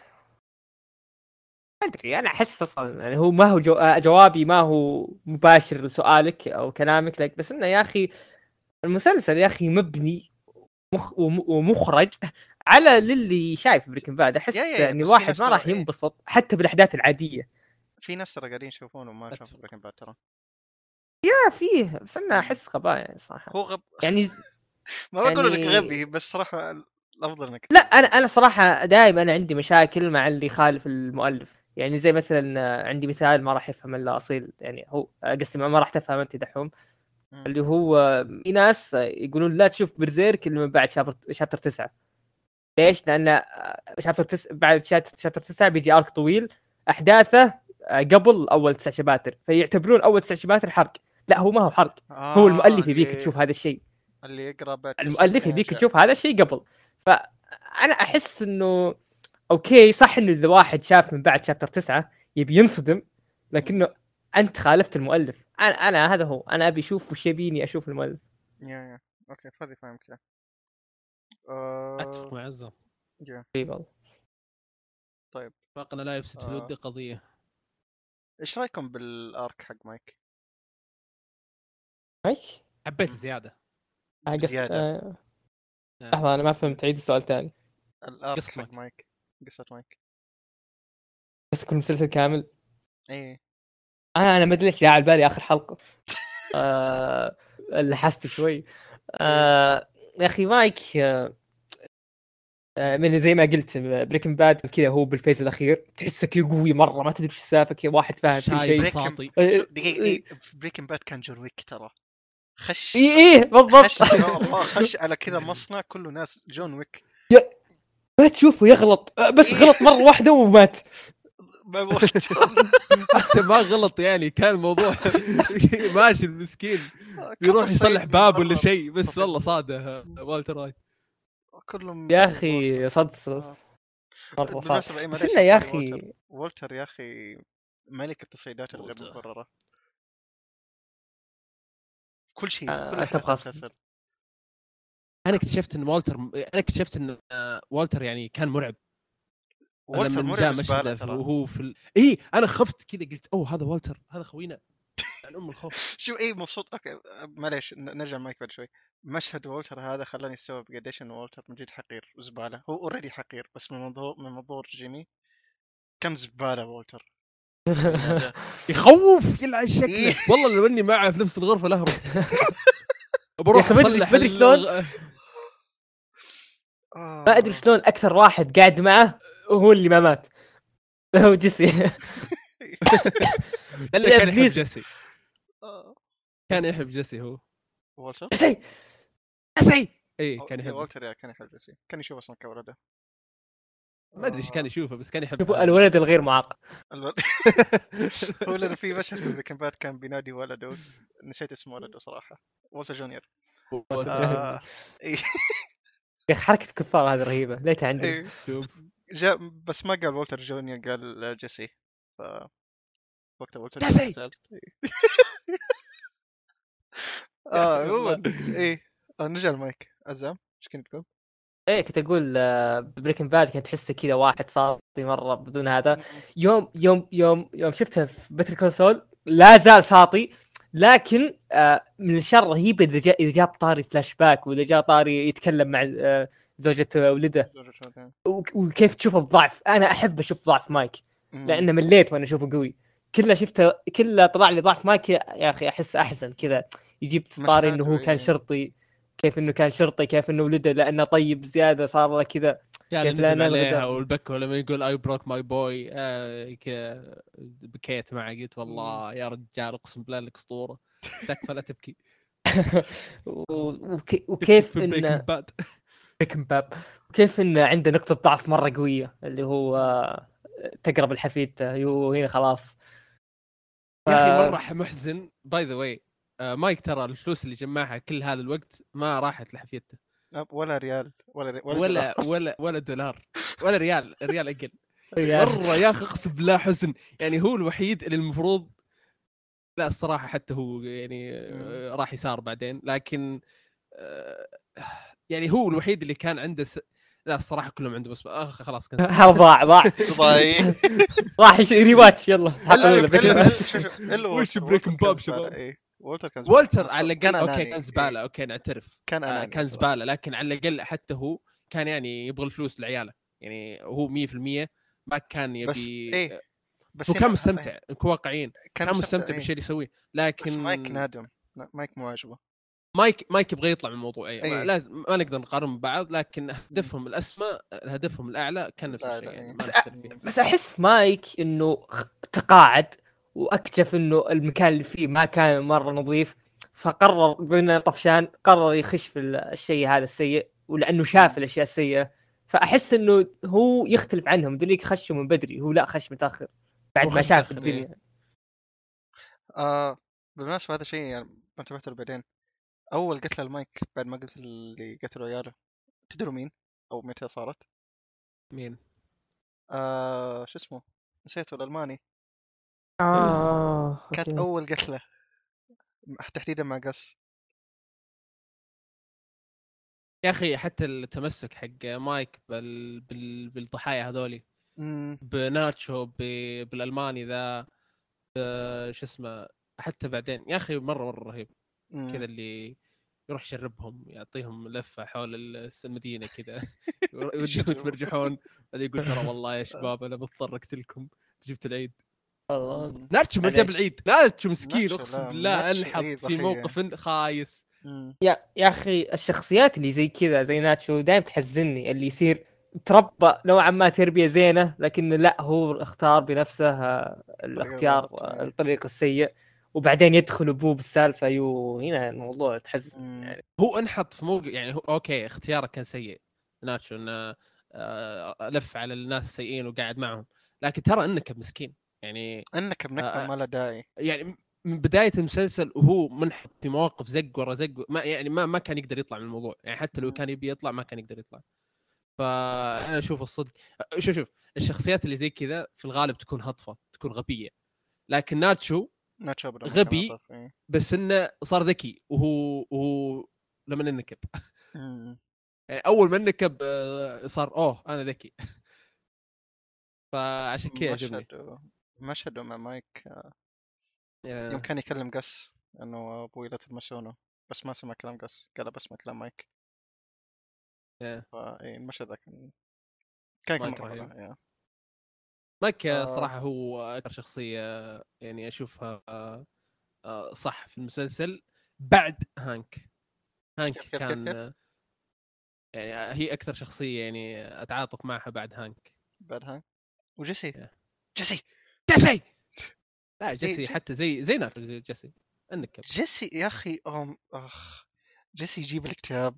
أدري أنا أحس أصلا يعني هو ما هو جو... آه، جوابي ما هو مباشر لسؤالك أو كلامك لك بس إنه يا أخي المسلسل يا أخي مبني مخ... وم- ومخرج على للي شايف بريكن باد. أحس يا- يا- يا، في الواحد ما راح إيه. ينبسط حتى بالأحداث العادية. في ناس ترى قاعدين يشوفونه وما شافوا. بريكن باد ترى. لا فيه بس أنا أحس غباء يعني صراحة. هو غب [LAUGHS] يعني ما بقول لك يعني- غبي بس صراحة الأفضل إنك لا أنا أنا صراحة دائما أنا عندي مشاكل مع اللي يخالف المؤلف. يعني زي مثلا آه، عندي مثال ما راح يفهم إلا أصيل يعني هو آه، قصدي ما راح تفهم أنت دحوم. اللي هو آه، في ناس آه، يقولون لا تشوف برزيرك إلا من بعد شابتر شابتر تسعة. ليش؟ لأن آه، chapter تس... بعد chapter تسعة بيجي arc طويل أحداثه آه، قبل أول تسع chapter فيعتبرون أول تسع chapter حرق. لا هو ما هو حرق هو المؤلف يبيك تشوف هذا الشيء. اللي يقرأ المؤلف يبيك تشوف هذا الشيء قبل. فأنا أحس إنه okay صح انه إذا واحد شاف من بعد chapter تسعة يبي ينصدم لكنه أنت خالفت المؤلف. أنا أنا هذا هو. أنا أبي أشوف وش يبيني أشوف المؤلف. yeah yeah. okay فاهمك yeah. آه، أتفق مع عزة. yeah. اي والله اتفاقنا لا يفسد في آه. الود قضية. إيش رأيكم بال arc حق مايك؟ مايك؟ حبيت. زيادة. آه، قص... زيادة. آه... لحظة أنا ما فهمت عيد السؤال ثاني ال arc حق مايك. قصه مايك. بس كل مسلسل كامل. إيه. أنا أنا ما أدري ليش على بالي آخر حلقة. [LAUGHS] آه... لحست شوي. آه... يا أخي مايك آه... آه، من زي ما قلت بريكن باد كذا هو بال phase الأخير. تحسه كذا قوي مرة ما تدري إيش السالفة كذا واحد فاهم كل شيء. ساطي آه، دقيقة آه، إيه بريكن باد كان جون ويك ترى. خش اي اي بالضبط. خش خش على كذا [LAUGHS] مصنع كله ناس جون ويك. ما تشوفه يغلط. آه، بس [LAUGHS] غلط مرة واحدة ومات. ما [LAUGHS] حتى ما غلط يعني كان الموضوع [LAUGHS] ماشي المسكين. يروح يصلح باب ولا شيء بس والله صاده والتر وايت كلهم يا أخي صد صد آه. مرة بالمناسبة إيه، بس يا أخي. وولتر يا أخي ملك التصعيدات الغير. مبرره كل شيء آه، كل. المسلسل أنا اكتشفت إن والتر أنا اكتشفت إن آه، والتر يعني كان مرعب. جاء مرعب زباله وهو في ال... اي أنا خفت كذا قلت أوه هذا والتر هذا خوينا عن أم الخوف. [LAUGHS] شو اي مبسوط؟ okay معليش ن- نرجع مايك بعد شوي. مشهد وولتر هذا خلاني أستوعب قديش انه وولتر من جد حقير وزباله هو already حقير بس من منظور من منظور جيمي كان زبالة وولتر زيادة. [LAUGHS] يخوف يلعن شكله. إيه. والله لو إني معه في نفس الغرفة لاهرب [LAUGHS] بروح أصلح ال- شلون. ما أدري آه. شلون أكثر واحد قاعد معه هو اللي ما مات. [LAUGHS] هو جيسي. [LAUGHS] كان يحب. جيسي. آه. كان يحب جيسي هو. وولتر جيسي! جيسي! إي كان يحب. وولتر yeah كان يحب جيسي. كان يشوف أصلا كولده. ما أدري إيش كان يشوفه بس كان يحب. الولد الغير معاق الولد. [LAUGHS] هو لأنه في مشهد في بريكن باد كان بينادي ولده. نسيت اسم ولده صراحة. وولتر جونيور. آه. يا أخي حركة كفار هذه رهيبة ليتها عندي إيه. جاء بس ما قال وولتر جونيور قال جيسي ف وقتها وولتر جيسي! إيه. آه. عموما إيه آه، نرجع المايك عزام إيش كنت تقول؟ إيه كنت أقول Breaking Bad كنت تحسه كذا واحد ساطي مرة بدون هذا يوم يوم يوم يوم شفته في Better Call Saul لا زال ساطي لكن آه، من الاشياء الرهيبه إذا جاء إذا جاب طاري فلاش باك وإذا جاء طاري يتكلم مع آه، زوجة ولده. وك- وكيف تشوف الضعف؟ أنا أحب أشوف ضعف مايك لأنه مليت وأنا أشوفه قوي. كله شفته كله طلع لي ضعف مايك يا أخي أحس أحزن كذا. يجيب طاري إنه هو كان. شرطي كيف إنه كان شرطي كيف إنه ولده لأنه طيب زيادة صار له كذا. كيف ندم لا عليها؟ والبكى لما يقول I broke my boy بكيت معه قلت والله يا رجال اقسم بالله إنك أسطورة تكفى لا تبكي. [LAUGHS] [LAUGHS] وكيف انه باب وكيف انه عنده نقطة ضعف مرة قوية اللي هو تقرب الحفيدته يو هنا خلاص. يا أخي ف- مرة محزن. by the way مايك ترى الفلوس اللي جمعها كل هذا الوقت ما راحت لحفيدته. ولا ريال ولا ري... ولا دولار. ولا ولا دولار ولا ريال ريال أقل. [LAUGHS] ريال. مره يا أخي اقسم بالله حزن. يعني هو الوحيد اللي المفروض لا الصراحة حتى هو يعني راح يسار بعدين. لكن آه، يعني هو الوحيد اللي كان عنده س... لا الصراحة كلهم عنده بس آه خلاص كنت ضاع ضاع. [LAUGHS] ضايع. راح rewatch يلا. وش Bad زبالة، شباب؟ إيه. وولتر كان زبالة. والتر بس على الأقل okay كان إيه. زباله okay نعترف. كان آه، كان. زبالة. لكن على الأقل حتى هو كان يعني يبغى الفلوس لعياله. يعني هو 100% ما كان بس يبي إيه. بس هو كان مستمتع. نكون واقعيين كان مستمتع إيه. بالشيء اللي يسويه. بس لكن مايك نادم. مايك مو عاجبه مايك مايك يبغى يطلع من الموضوع. اي إيه. ما, لازم ما نقدر نقارن ببعض. لكن هدفهم الاسمى هدفهم الأعلى كان نفس الشيء يعني إيه. بس بس أحس مايك إنه تقاعد. وأكتشف إنه المكان اللي فيه ما كان مرة نظيف فقرر بما طفشان قرر يخش في ال- الشيء هذا السيء ولأنه شاف الأشياء السيئة فأحس إنه هو يختلف عنهم ذوليك خشوا من بدري هو لا خش متأخر بعد ما شاف متأخر، إيه. الدنيا آه بالمناسبة هذا شيء يعني انتبهت له بعدين أول قتله المايك بعد ما قلت اللي قتلوا عياله تدروا مين؟ أو متى صارت؟ مين آه شو اسمه؟ نسيته الألماني آه كانت أوكي. أول قتلة تحديدا مع قص يا أخي حتى التمسك حق مايك بال... بال... بالضحايا هذولي. أمم، بناتشو ب... بالألماني ذا ب- شو اسمه حتى بعدين. يا أخي مرة مرة رهيب. أمم. كذا اللي يروح يشربهم يعطيهم لفة حول ال- المدينة كذا. [LAUGHS] يوديهم. يتمرجحون. بعدين يقول ترى والله يا [LAUGHS] شباب أنا مضطر أقتلكم. جبت العيد. ناتشو ما. جاب العيد ناتشو مسكين اقسم لا، بالله انحط في. موقف خايس. يا يا أخي الشخصيات اللي زي كذا زي ناتشو دائما تحزني اللي يصير تربى نوعا ما تربية زينة لكن لا هو اختار بنفسه آه، الاختيار. الطريق السيء وبعدين يدخل ابوه بالسالفه يو هنا الموضوع تحزن. يعني هو انحط في موقف يعني هو okay اختياره كان سيء ناتشو إنه آه، لف على الناس السيئين وقاعد معهم لكن ترى إنك مسكين يعني إنك بنكبه آه، ما له داعي يعني من بداية المسلسل وهو منحط في مواقف زق ورا زق ما يعني ما ما كان يقدر يطلع من الموضوع يعني حتى لو. كان يبي يطلع ما كان يقدر يطلع فأنا أشوف الصدق شوف شوف الشخصيات اللي زي كذا في الغالب تكون هطفة تكون غبية لكن ناتشو ناتشو غبي. إيه. بس إنه صار ذكي وهو وهو لما انكب. يعني أول ما انكب آه، صار أوه أنا ذكي [LAUGHS] فعشان كذا عجبني مشهد مع مايك يعني يوم كان يكلم قص إنه أبوي لا تلمسونه بس ما سمع كلام قص قال بسمع كلام مايك. فاي المشهد ذا كان كان كان مايك. رائع. مايك آه. صراحة هو أكثر شخصية يعني أشوفها آه، آه، صح في المسلسل بعد هانك هانك كيف- كان كيف؟ آه، يعني هي أكثر شخصية يعني أتعاطف معها بعد هانك بعدها وجيسي Yeah. جيسي جيسي لا جيسي جيسي. حتى زي زي ناتشو زي جيسي النكب جيسي يا أخي أم أخ جيسي يجيب الاكتئاب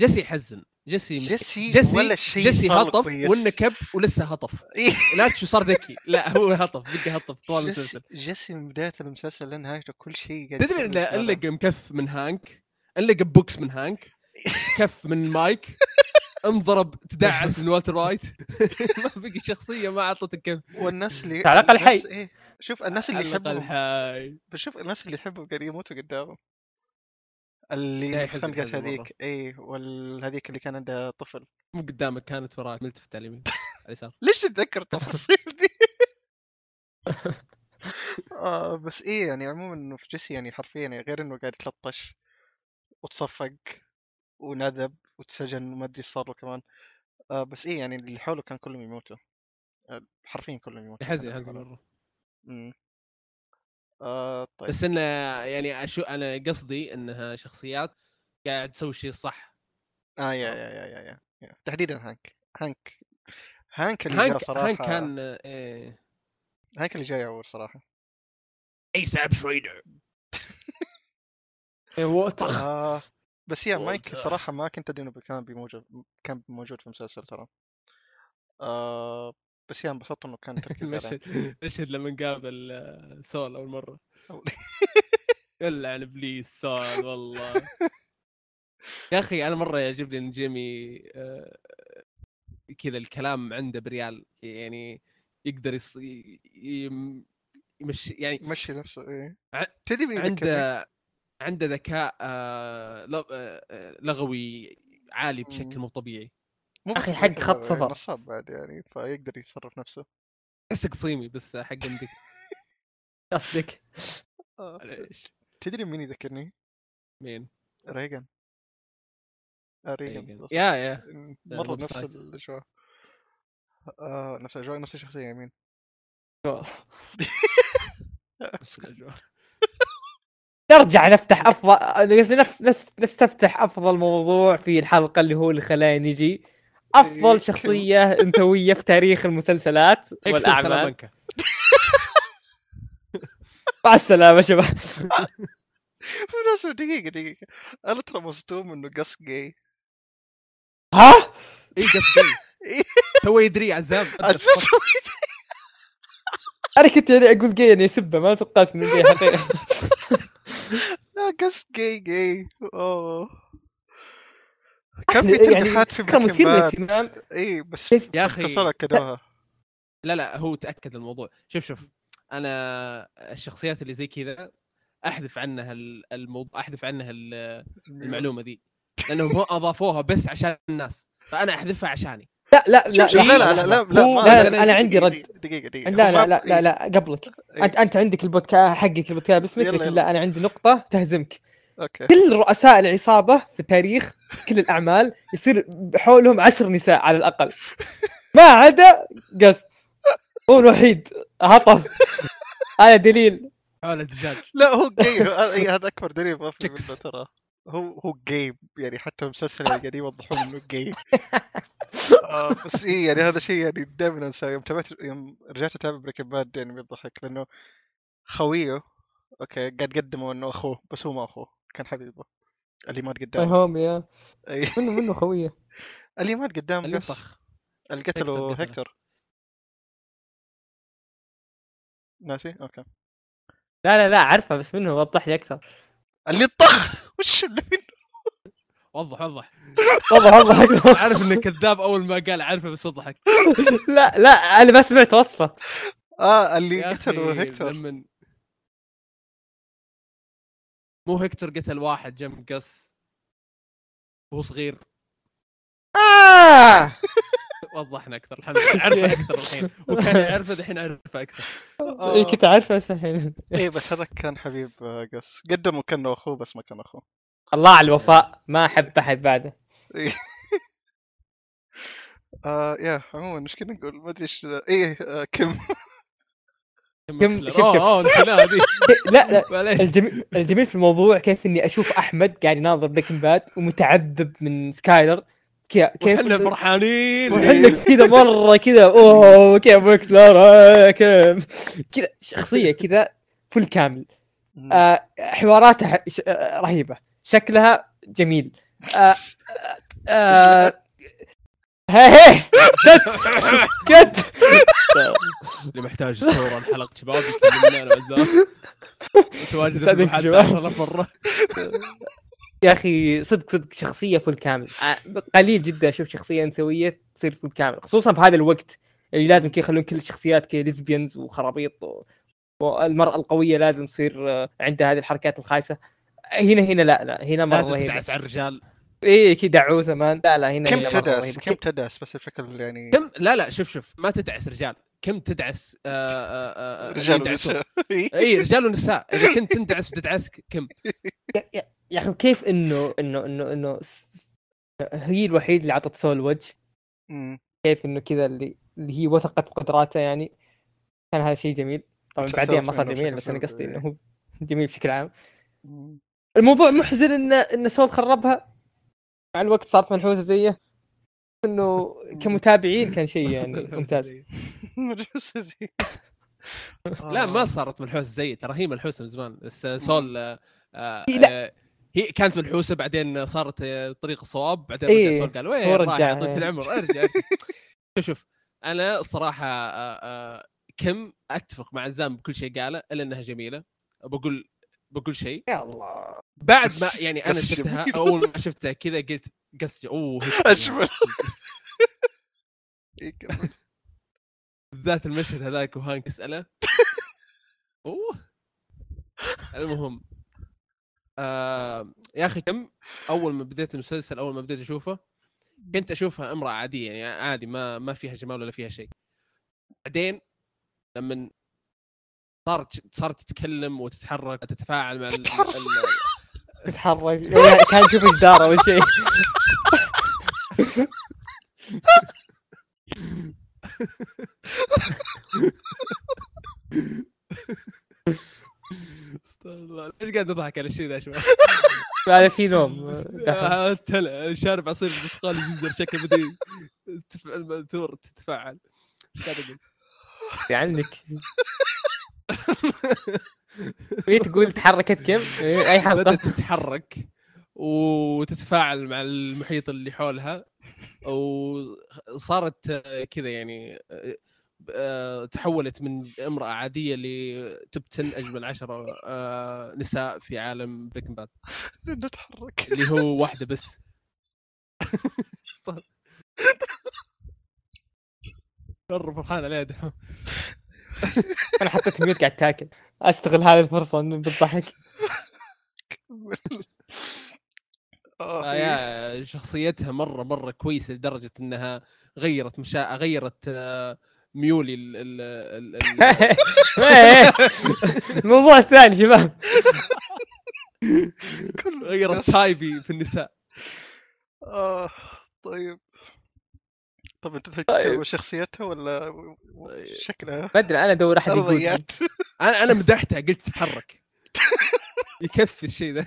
جيسي يحزن جيسي. جيسي جيسي ولا شيء جيسي هطف. والنكب ولسه هطف [LAUGHS] إيه. ناتشو صار ذكي لا هو هطف بقى هطف طوال جيسي, المسلسل جيسي من بداية المسلسل لنهايته كل شيء تدري انه. انلق كف من هانك انلق بوكس من هانك [LAUGHS] كف من مايك انضرب تدعس من والتر وايت. [LAUGHS] ما بقي شخصية ما اعطته كف والناس اللي على الناس- حي. إيه. شوف الناس اللي يحبهم. حي. بشوف الناس اللي يحبهم قاعد يموتوا قدامه اللي خنقت. هذيك اي والهذيك اللي كان عندها طفل. مو قدامك كانت وراك ملتفت على اليمين على اليسار. [LAUGHS] ليش تتذكر التفاصيل دي؟ [LAUGHS] آه بس إيه يعني عموما انه في جيسي يعني حرفيا يعني غير إنه قاعد يتلطش وتصفق. وندب وتسجن وما أدري إيش صار له كمان. آه بس إيه يعني اللي حوله كان كلهم يموتوا. آه حرفيا كلهم يموتوا كان يحزن يعتبر. مرة. آه طيب. بس انه يعني أشو أنا قصدي إنها شخصيات قاعد تسوي الشيء الصح آه yeah yeah yeah yeah, yeah, yeah. تحديدا هانك. هانك هانك اللي جاء هانك صراحة هانك كان إيه هانك اللي جاي أول صراحة. ASAC Schrader وولتر آه. [LAUGHS] [LAUGHS] بس yeah مايك. صراحة ما كنت ادري انه كان موجود كان موجود في المسلسل ترى آه بس yeah انبسطت إنه كان [LAUGHS] تركيز عليه مشهد مشهد لما قابل آه، سول أول مرة [LAUGHS] يلعن ابليس سول والله يا أخي أنا مرة يعجبني إن جيمي آه، كذا الكلام عنده بريال يعني يقدر يص... يمشي يعني مشي نفسه إيه تدري؟ عنده عنده ذكاء آه، آه، آه، لغوي عالي بشكل. مو طبيعي بس حق خط صفر. نصاب بعد يعني فيقدر يتصرف نفسه تحسه قصيمي بس حق عندك [LAUGHS] قصدك. معليش تدري مين يذكرني؟ مين؟ ريجن ريجن. yeah yeah مرة نفس. الأجواء آه نفس الأجواء نفس الشخصية يمين [LAUGHS] نرجع نفتح أفضل نفس نفس نفس, تفتح أفضل موضوع في الحلقة اللي هو اللي خلاني نجي. إيه، افضل شخصية أنثوية في تاريخ المسلسلات [LAUGHS] والأعمال. [LAUGHS] مع السلامة شباب. [LAUGHS] بالمناسبة دقيقة دقيقة. أنا ترى مصدوم إنه قص جاي ها؟ اي قص جاي إيه. تو يدري عزام أنا كنت يعني أقول جاي يعني سبة ما توقعت إنه جاي حقيقي لا قص جاي جاي. أوه كان في يعني تلميحات في كان مثير Breaking Bad للاهتمام. إي بس كيف يا أخي كسول أكدوها لا لا هو تأكد الموضوع. شوف شوف أنا الشخصيات اللي زي كذا أحذف عنها ال- الموضوع أحذف عنها ال- المعلومة ذي لأنهم هم أضافوها بس عشان الناس. فأنا أحذفها عشاني. لا لا لا لا لا لا لا لا لا، أنا عندي رد. دقيقة دقيقة لا لا لا لا إيه، لا قبلك. إيه. أنت أنت عندك البودكاست حقك البودكاست باسمك لكن. لا أنا عندي نقطة تهزمك. okay. كل رؤساء العصابة في تاريخ في كل الأعمال يصير حولهم عشر نساء على الأقل. [LAUGHS] ما عدا Gus. هو الوحيد. هطف. هذا دليل. حول الدجاج لا هو جاي هو- إي، هذا أكبر دليل ما في. منه ترى. هو هو جاي يعني حتى المسلسل اللي قاعدين يوضحون إنه جاي [LAUGHS] آه بس اي يعني هذا شيء يعني دائما أنساه. يوم تابعت يوم رجعت أتابع Breaking Bad يعني بيضحك لأنه خويه okay قاعد قدموا إنه أخوه بس هو ما أخوه كان حبيبه. اللي مات ماي قدام هوم يا منه منه خويه [LAUGHS] اللي مات قدام انطخ اللي قتله. Hector ناسي؟ okay. لا لا لا عارفه بس منه وضح لي أكثر. اللي طخ [LAUGHS] وش اللي منه وضح وضح. وضح وضح. عارف إنه كذاب أول ما قال عارفه بس وضحك. [LAUGHS] لا لا أنا ما سمعت وصفه آه اللي أخي هيكتور لمن مو هيكتور قتل واحد جنب قص. وهو صغير. آه! وضحنا أكثر الحمد لله. عرفه أكثر الحين. وكان يعرفه الحين عرفه أكثر. آه. إيه كنت عارفه بس الحين. إيه بس هذا كان حبيب آه، Gus. قدموا كأنه أخوه بس ما كان أخوه. الله على الوفاء. ما أحب أحد بعده. [LAUGHS] آه يا عموما إيش كنا نقول؟ ما أدري إيش إيه آه Kim. Kim-. شوف- شوف. ذي لا لا. الجميل الجميل في الموضوع كيف إني أشوف أحمد قاعد يناظر Breaking Bad ومتعذب من Skyler كيف وحنا فرحانين. وحنا كذا مرة كذا أوه كيف آه، كيف؟ كذا شخصية كذا فل كامل. آه حواراتها ش- آه، رهيبة. شكلها جميل. آه آه هي كت كت. اللي محتاج صوره لحلقه شباب يكلمنا أنا وعزام متواجد [LAUGHS] في أستأذنك المحل شباب. 10000 مرة. [LAUGHS] يا أخي صدق صدق شخصية فل كامل. [LAUGHS] آه، قليل جدا أشوف شخصية أنثوية تصير فل كامل خصوصا في هذا الوقت اللي لازم كذا يخلون كل الشخصيات كذا ليزبيانز وخرابيط و... والمرأة القوية لازم تصير آه، عندها هذه الحركات الخايسة. هنا هنا لا لا هنا مرة لازم تدعس على الرجال. إيه كذا دعوسه مان لا لا هنا كم هنا رهيبة. كم تدس بس بشكل يعني كم؟ لا لا شوف شوف ما تدعس رجال. كم تدعس؟ آه، آه، آه، رجال. ونساء. [LAUGHS] إيه. اي رجال ونساء. إذا كنت تندعس بتدعس كم؟ [LAUGHS] يا أخي كيف إنه إنه إنه إنه هي الوحيد اللي عطت سول وجه. كيف إنه كذا اللي اللي هي وثقت بقدراته يعني؟ كان هذا شيء جميل. طبعا بعدين ما صار جميل بس أنا قصدي إيه. إنه هو جميل بشكل عام. مم. الموضوع محزن إن إن سول خربها. مع الوقت صارت منحوسة زيه. إنه كمتابعين كان شيء يعني [LAUGHS] ممتاز. ملحوسة زي لا ما آه. صارت ملحوسه زي ترى هي ملحوسه من زمان. بس سول آه، آه، هي لا. هي كانت ملحوسة بعدين صارت طريق الصواب بعدين إيه، رجع قال وين يا رجعها. طويل العمر أرجع. شوف [LAUGHS] شوف أنا الصراحه آه، آه، كم أتفق مع زام بكل شيء قاله إلا إنها جميلة بقول بقول شيء يا الله بعد ما [LAUGHS] يعني أنا شفتها. أول ما [LAUGHS] شفتها كذا قلت قص أوه أجمل. إيه. بالذات المشهد هذاك وهانك يساله أوه المهم آه يا أخي كم؟ أول ما بديت المسلسل أول ما بديت أشوفه كنت أشوفها امرأة عادية يعني عادي ما ما فيها جمال ولا فيها شيء. بعدين لما صارت صارت تتكلم وتتحرك وتتفاعل مع ال- تتحرك. ال- تتحرك. كان يشوف جدار اول شيء. [LAUGHS] استغفر الله. ليش قاعد أضحك على الشيء ذا يا شباب؟ هذا في نوم. شارب عصير برتقال شكله بدا تف- تور تتفاعل. إيش قاعد أقول؟ عنك هي تقول تحركت كم؟ أي حلقه بدأت تتحرك وتتفاعل مع المحيط اللي حولها وصارت كذا يعني تحولت من امرأة عادية ل top 10 أجمل عشرة آه، نساء في عالم Breaking Bad [LAUGHS] نتحرك. اللي هو واحدة بس. مره فرحان عليها دحوم. [LAUGHS] أنا حطيت mute قاعد تاكل. أستغل هذه الفرصة بالضحك. [LAUGHS] آه، آه، يا شخصيتها مرة مرة كويسة لدرجة إنها غيرت مشا غيرت آه، ميولي ال ال ال ال [LAUGHS] إيه. الموضوع الثاني شباب. كل غيرت تايبي في النساء. آه طيب. طب أنت تتكلم طيب. شخصيتها ولا شكلها؟ ما أدري أنا ادور أحد يقول [LAUGHS] أنا أنا مدحتها قلت تتحرك. [LAUGHS] يكفي الشيء ذا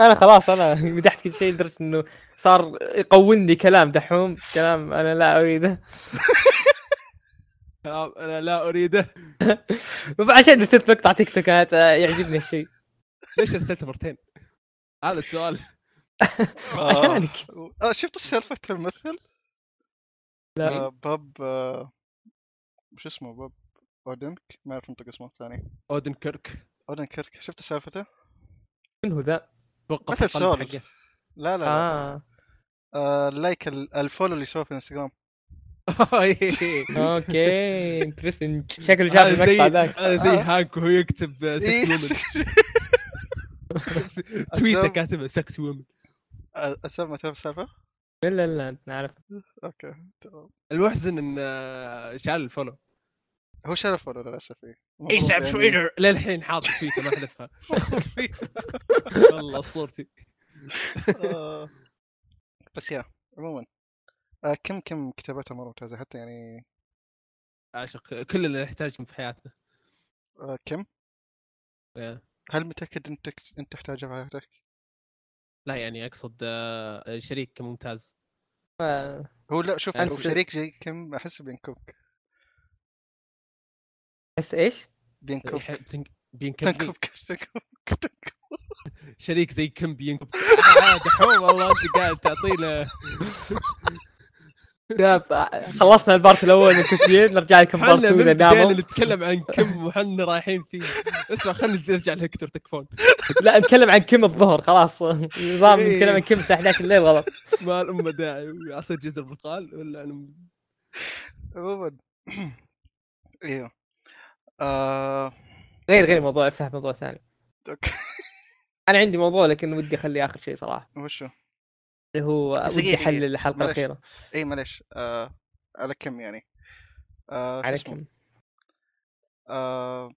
أنا خلاص أنا مدحت كل شيء لدرجه إنه صار يقولني كلام دحوم كلام أنا لا أريده. أنا لا أريده [LAUGHS] عشان نسيت مقطع تيك توك كانت آه، يعجبني الشيء ليش ارسلته مرتين؟ هذا السؤال [LAUGHS] عشانك آه شفت سالفة الممثل؟ لا. آه باب آه وش اسمه باب أودنك ما أعرف انطق اسمه الثاني اودن كيرك اودن كيرك شفت سالفته؟ من هو ذا؟ توقف مثل القلب سول. حقه لا لا, لا. آه اللايك ال- الفولو اللي سواه في الانستغرام. [LAUGHS] أوكي انترستنج شكله شاف المقطع ذاك. هذا زي آه. هانك وهو يكتب سكس [LAUGHS] تويتر أسلم. كاتبه سكس وومن أسامة ما تعرف السالفة؟ لا لا لا نعرف. أوكي تمام. المحزن إن آه، شال الفولو. هو شرف فولو للأسف. اي ساب شوينر. للحين حاط تويتر ما حذفها. [LAUGHS] والله اسطورتي آه، بس يا عموما. آه كم كم كتاباتها مره ممتازه حتى يعني عاشق كل اللي نحتاجهم في حياتنا. آه كم؟ يا. هل متأكد انت انت تحتاجها في حياتك؟ لا يعني أقصد آه، شريك ممتاز آه، هو لا شوف أنا لو س- شريك زي كم؟ أحس بينكوك بس إيش؟ بينكوك تنكوك. شريك زي كم بينكب [LAUGHS] آه، دحوم والله أنت قاعد تعطينا. [LAUGHS] خلصنا البارت الأول من التسجيل نرجع لكم بارت حنا 2 من اذا داموا نتكلم عن كم وحنا رايحين فيه. اسمع خلينا نرجع لهكتور تكفون. لا نتكلم عن كم الظهر خلاص. نظام إيه. نتكلم عن كم الساعة 11 الليل غلط. ما الأمة داعي. عصير جزر برتقال ولا أنا عموما. [CLEARS THROAT] إيوه. آه... غير غير الموضوع أفتح موضوع ثاني. أوكي. أنا عندي موضوع لكن ودي أخليه آخر شيء صراحة. وشو؟ اللي هو ودي دقيقة، أحلل الحلقة معلش. الأخيرة اي معليش آه... على كم يعني؟ آه... على؟ كم آه...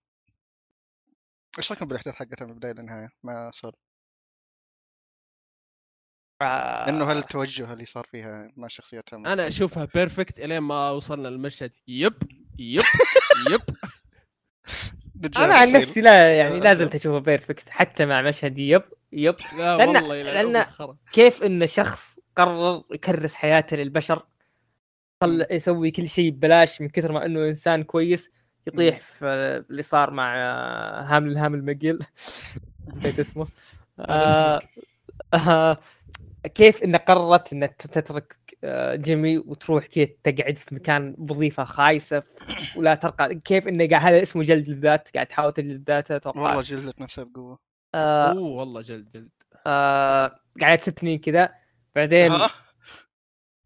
إيش رأيكم بالأحداث حقتها من البداية للنهاية مع سول؟ آه، إنه هل التوجه اللي صار فيها مع شخصيتها أنا أشوفها perfect إلين ما وصلنا للمشهد يب يب [LAUGHS] يب أنا عن. نفسي لا يعني آه، لا أصيل. زلت اشوفه perfect حتى مع مشهد يب يب. لا لأن- والله لأن-. كيف إن شخص قرر يكرس حياته للبشر يسوي كل شيء ببلاش من كثر ما إنه إنسان كويس يطيح في اللي صار مع آه، Hamlin Hamlin McGill. [LAUGHS] نسيت اسمه. آه آه كيف انه قررت إنها تترك آه، جيمي وتروح كذا تقعد في مكان وظيفة خايسة ولا ترقى؟ كيف انه قاعد هذا اسمه جلد الذات قاعد تحاول تجلد ذاته أتوقع. والله جلدت نفسها بقوة. آه أوه والله جلد جلد آه قعدت ست سنين كذا بعدين ها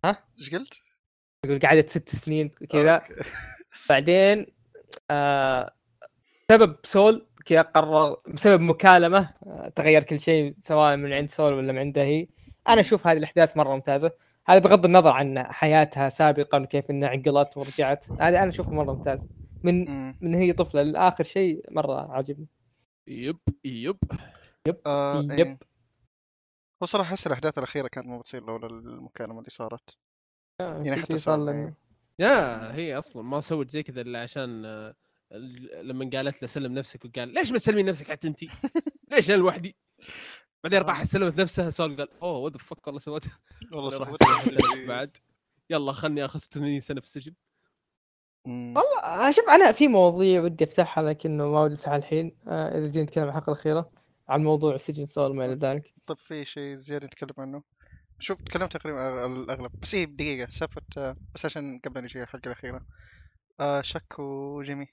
ها؟ إيش قلت؟ يقول قعدت ست سنين كذا. بعدين آه سبب سول كذا قرر بسبب مكالمة آه تغير كل شيء سواء من عند سول ولا من عندها هي أنا أشوف هذه الأحداث مرة ممتازة هذا بغض النظر عن حياتها سابقا وكيف إنها عقلت ورجعت هذا أنا أشوفه مرة ممتاز من. من هي طفلة لآخر شيء مرة عاجبني يب يب آه، يب. إيه. هو صراحة أحس الأحداث الأخيرة كانت ما بتصير لولا المكالمة اللي صارت آه، يعني حتى صار يعني. يا هي أصلا ما سوت زي كذا إلا عشان آه، ال- لما قالت له سلم نفسك وقال ليش ما تسلمين نفسك حتى انت؟ ليش أنا لوحدي؟ بعدين راح سلمت نفسها سول قال أوه وات فك والله سويتها والله سلمت بعد يلا خلني آخذ 80 سنة في السجن. والله شوف أنا في مواضيع ودي أفتحها لكنه ما ودي أفتحها الحين. آه إذا جينا نتكلم عن الحلقة الأخيرة عن موضوع سجن سول وما إلى ذلك. طيب في شيء زيادة نتكلم عنه؟ شوف تكلمت تقريبا الأغلب. بس إيه دقيقة سالفة آه، بس عشان قبل نجي الحلقة الأخيرة. آه شك وجيمي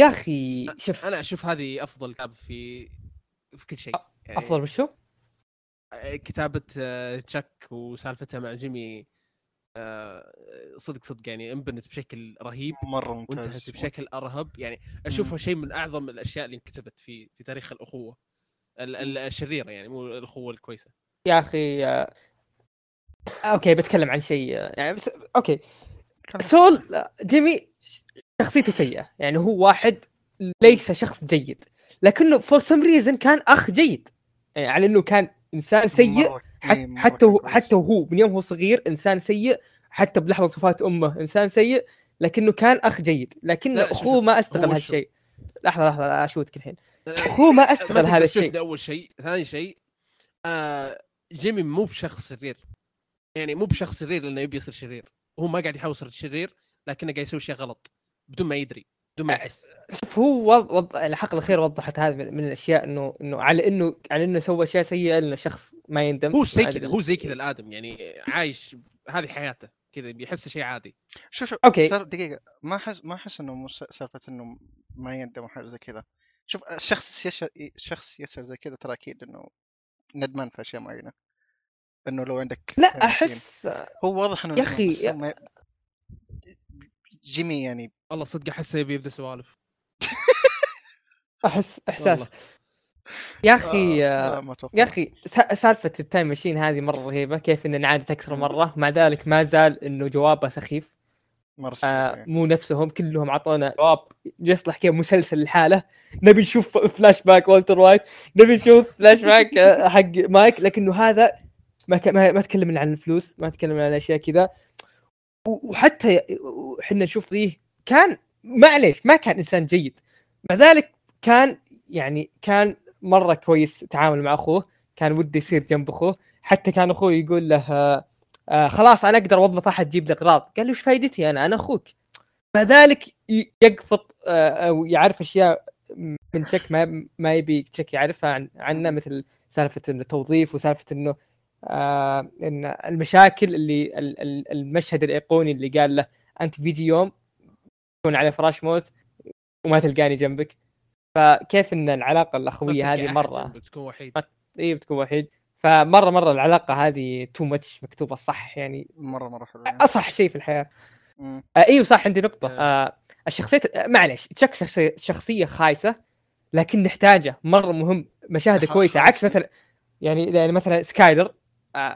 يا أخي شوف. أنا أشوف هذه أفضل كتاب في في كل شيء. يعني افضل وشو؟ كتابة آه، تشاك وسالفتها مع جيمي صدق صدق يعني انبنت بشكل رهيب مرة وانتهت ممتاز بشكل أرهب. يعني أشوفها شيء من أعظم الأشياء اللي انكتبت في في تاريخ الأخوة ال- ال- الشريرة يعني مو الأخوة الكويسة. يا أخي آه okay بتكلم عن شيء آه، يعني بس okay. Saul آه، Jimmy شخصيته سيئة. يعني هو واحد ليس شخص جيد لكنه for some reason كان أخ جيد. يعني على إنه كان إنسان سيء. إيه، حتى كان هو كويس. حتى هو من يوم هو صغير إنسان سيء حتى بلحظة وفاة أمه إنسان سيء لكنه كان أخ جيد. لكن أخوه ما استغل؟ هالشيء. لحظة لحظة أشوتك الحين. أخوه ما استغل هذا الشيء. أول شيء ثاني شيء آه جيمي مو بشخص شرير. يعني مو بشخص شرير لأنه يبي يصير شرير. هو ما قاعد يحاول يصير شرير لكنه قاعد يسوي شيء غلط بدون ما يدري. بدون ما يحس شوف هو وض... وض... الحلقة الاخيره وضحت هذا من من الأشياء إنه إنه على إنه على إنه سوى اشياء سيئه انه شخص ما يندم. هو زي كذا. هو زي كذا الآدم يعني عايش هذه حياته كذا بيحس شيء عادي. شوف شوف أوكي. صار دقيقة ما أحس ما أحس إنه مو س- سالفة إنه ما يندم أو حاجة زي كذا. شوف الشخص يش... شخص يسأل زي كذا ترى أكيد إنه ندمان في أشياء معينة. إنه لو عندك لا 22 أحس هو واضح إنه يا ندمان، أخي، بس يا- هو ما... جيمي يعني. والله صدق احسه يبي يبدا سوالف. [LAUGHS] أحس إحساس. والله. يا أخي آه... آه... لا ما أتوقع. يا أخي س- سالفة التايم ماشين هذه مرة رهيبة كيف ان نعادت أكثر مرة. مع ذلك ما زال إنه جوابه سخيف. مرة سخيف آه يعني. مو نفسهم كلهم اعطونا جواب يصلح كذا مسلسل لحاله. نبي نشوف flashback Walter White. نبي نشوف فلاش باك آه، حق مايك لكنه هذا ما ك... ما, ما تكلمنا عن الفلوس ما تكلمنا عن أشياء كذا. وحتى إحنا نشوف ذي كان معليش ما كان إنسان جيد. مع ذلك كان يعني كان مرة كويس تعامل مع أخوه كان وده يصير جنب أخوه. حتى كان أخوه يقول له آه آه خلاص أنا أقدر أوظف أحد يجيب لي اغراض قال له إيش فائدتي أنا؟ أنا أخوك. مع ذلك يقفط آه أو يعرف أشياء من شك ما ما يبي شك يعرفها عن عنه مثل سالفة إنه توظيف وسالفة إنه آه إن المشاكل اللي ال- ال- المشهد الأيقوني اللي قال له أنت بيجي يوم تكون على فراش موت وما تلقاني جنبك. فكيف إن العلاقة الأخوية هذه مرة جنبك، تكون وحيد. اي بتكون وحيد. فمرة مرة العلاقة هذه too much مكتوبة صح يعني. مرة مرة حلو يعني. أصح شيء في الحياة. آه أيوه صح عندي نقطة. آه. الشخصية آه، معلش Chuck شخصيه, شخصية خايسة لكن نحتاجه مرة مهم مشاهدة كويسة. عكس. مثلا يعني يعني مثلا Skyler.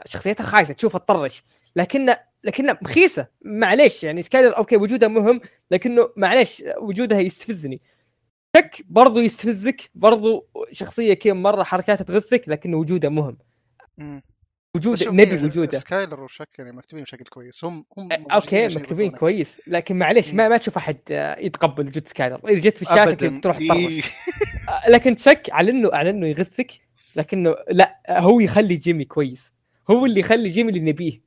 شخصيتها خايسة تشوفها تطرش. لكن لكنها مخيسة. معليش يعني Skyler okay وجودها مهم لكنه معليش وجودها يستفزني. Chuck برضو يستفزك برضو شخصية كذا مرة حركاتها تغثك لكن مهم. وجوده بس شوف نبي وجوده. Skyler وشك يعني مكتوبين بشكل كويس. هم هم okay مكتوبين. كويس. لكن معليش ما ما تشوف أحد يتقبل وجود Skyler. إذا جيت في الشاشة كذا تروح تطرش. [LAUGHS] لكن Chuck على انه على إنه يغثك لكنه لا هو يخلي Jimmy كويس. هو اللي يخلي Jimmy اللي نبيه.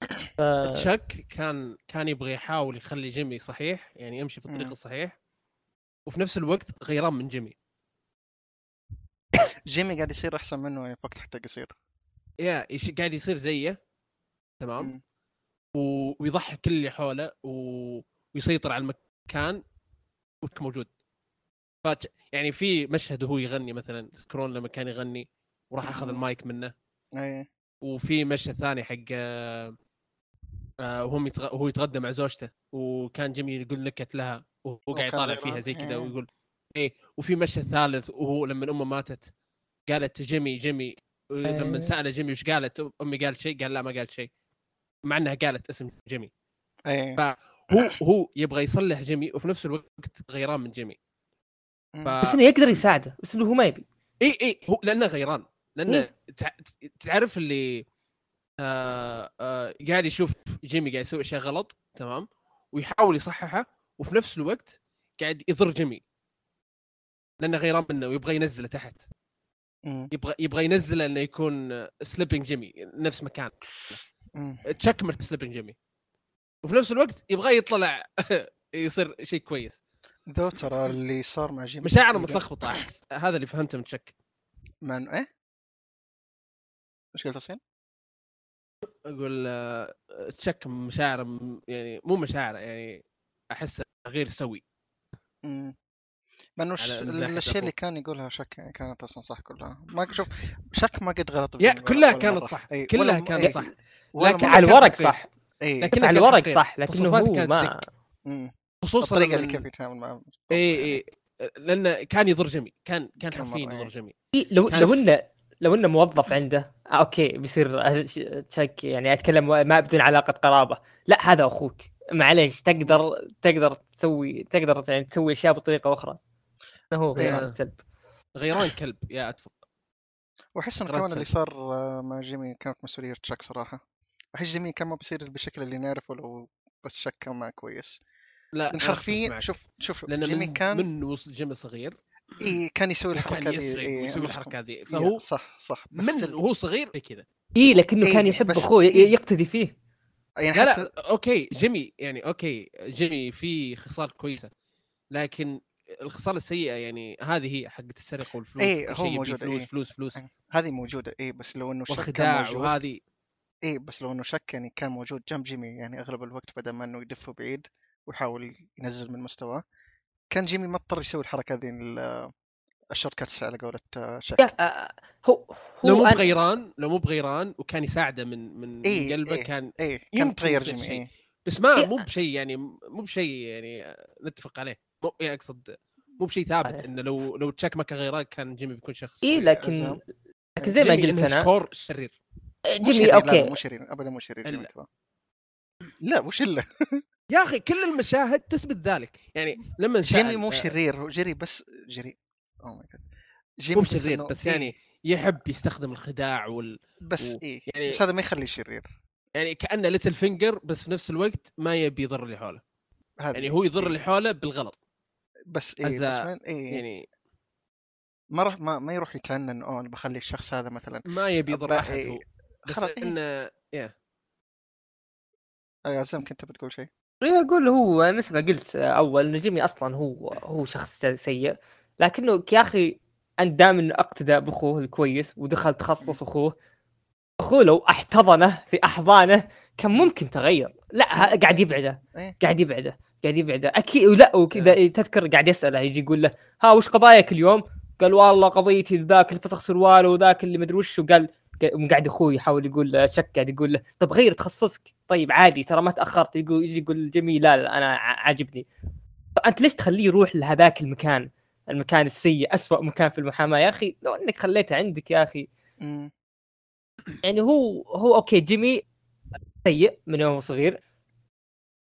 [COUGHS] Chuck كان كان يبغى يحاول يخلي Jimmy صحيح يعني يمشي في الطريق. الصحيح. وفي نفس الوقت غيران من جيمي. [COUGHS] جيمي قاعد يصير أحسن منه يعني في وقت حتى قصير. يا يش- قاعد يصير زيه. تمام. و- ويضحك كل اللي حوله و... ويسيطر على المكان وك موجود. فت... يعني في مشهد وهو يغني مثلا سكرون لما كان يغني وراح أخذ. المايك منه. إيه. وفي مشهد ثاني حق آه، آه، وهم يتغ... وهو يتغدى مع زوجته وكان جيمي يقول نكت لها وهو قاعد يطالع. فيها زي كذا إيه. ويقول إيه وفي مشهد ثالث وهو لما امه ماتت قالت جيمي جيمي لما إيه. سأله جيمي وش قالت أمي قالت شيء قال لا ما قالت شيء مع إنها قالت اسم جيمي إيه ف- هو يبغى يصلح جيمي وفي نفس الوقت غيران من جيمي. ف... بس إنه يقدر يساعده بس إنه هو ما يبي اي اي هو لأنه غيران لأنه إيه. تع... تعرف اللي آه آه قاعد يشوف جيمي قاعد يسوي أشياء غلط تمام ويحاول يصححها وفي نفس الوقت قاعد يضر جيمي لأنه غيران منه ويبغى ينزله تحت. يبغى يبغى ينزله إنه يكون Slipping جيمي نفس مكان مم. تشك مرت Slipping جيمي وفي نفس الوقت يبغى يطلع [LAUGHS] يصير شيء كويس ذو ترى اللي صار مع جيمي مشاعره متلخبطة هذا اللي فهمته من تشك من إيه؟ إيش قلت حسين؟ أقول آه، تشك مشاعره م- يعني مو مشاعره يعني أحس غير سوي مم. مع إنه الش- على- من ناحية الاشياء اللي. كان يقولها شك يعني كانت أصلا صح كلها ما شوف شك ما قد غلط يا ولا- كلها كانت. صح إيه، كلها كانت إيه، صح لكن. على الورق. صح لكن- على الورق. صح لكنه هو ما. خصوصا الطريقة اللي كيف يتعامل معه اي اي لأنه كان يضر جيمي كان كان حرفيا يضر إيه. جيمي إيه، لو لو إنه لو إنه موظف عنده آه أوكي بيصير تشك يعني أتكلم ما بدون علاقة قرابة. لا هذا أخوك. معليش تقدر تقدر تسوي تقدر يعني تسوي أشياء بطريقة أخرى. ما هو إيه. غير كلب. غيران كلب يا أتفق. وأحس انه رد كمان اللي. صار آه، مع جيمي كانت مسؤولية تشك صراحة. أحس جيمي كان ما بيصير بالشكل اللي نعرفه لو بس تشك كان ما كويس. لا حرفيا. شوف شوف لأن جيمي من كان من وصل جيمي صغير إيه كان يسوي الحركة يسرق إيه ويسوي أنا الحركة هذه. إيه، فهو صح صح بس من ال- وهو صغير؟ زي كذا. إي لكنه إيه، كان يحب أخوه إيه. يقتدي فيه. يعني لا حتى لا أوكي جيمي يعني أوكي جيمي في خصال كويسة لكن الخصال السيئة يعني هذه هي حقت السرقة والفلوس كل هو موجود، فلوس إيه. فلوس فلوس. إيه، هذه موجودة إيه بس لو إنه تشك موجود. وهذه. إيه بس لو إنه تشك يعني كان موجود جنب جيمي يعني أغلب الوقت بدل ما إنه يدفه بعيد ويحاول ينزل من مستواه. كان جيمي ما اضطر يسوي الحركة هذه ال- ال shortcuts على قولة آه، تشك يا آه، هو هو لو مو بغيران لو مو بغيران وكان يساعده من من, إيه، قلبه إيه. كان إيه كان تغير جيمي شيء. إيه بس ما إيه. مو بشيء يعني مو بشيء يعني نتفق عليه مو يعني أقصد مو بشيء ثابت عليه. إنه لو لو تشك ما كان غيران كان جيمي بيكون شخص اي. لكن. لكن زي ما قلت أنا سكور شرير جيمي لا أوكي مو شرير ابدا مو شرير لا وش الا [LAUGHS] يا أخي كل المشاهد تثبت ذلك. يعني لما جيمي مو شرير جري بس جري oh my god جيمي مو شرير بس إيه، يعني يحب يستخدم الخداع وال بس و- إيه. يعني- بس هذا ما يخليه شرير. يعني كأنه ليتل فينجر بس في نفس الوقت ما يبي يضر اللي حوله. هذا يعني هو يضر إيه. اللي حوله بالغلط. بس إيه as بس وين؟ إيه. يعني ما راح ما, ما يروح يتعنن أوه أنا بخلي الشخص هذا مثلا ما يبي يضر أحد إيه. هو. بس إيه. إنه يا عزام كنت بتقول شيء. إيه، أقول هو مثل ما قلت أول إنه جيمي أصلا هو هو شخص سيء. لكنه يا أخي انت دام انه اقتدى بأخوه الكويس ودخل تخصص أخوه. أخوه لو احتضنه في أحضانه كان ممكن تغير. لا قاعد يبعده إيه. قاعد يبعده قاعد يبعده. أكيد ولا وكذا تذكر قاعد يسأله يجي يقول له ها وش قضاياك اليوم؟ قال والله قضيتي ذاك اللي فسخ سرواله وذاك اللي مدري وش. وقال قا- قاعد أخوي يحاول يقول شك قاعد يقول له طب غير تخصصك. طيب عادي ترى ما تأخرت. يقول يجي يقول جميل لا, لا أنا عاجبني. أنت ليش تخليه يروح لهذاك المكان؟ المكان السيء أسوأ مكان في المحاماة. يا أخي لو إنك خليته عندك يا أخي. يعني هو هو أوكي جيمي سيء من يوم صغير.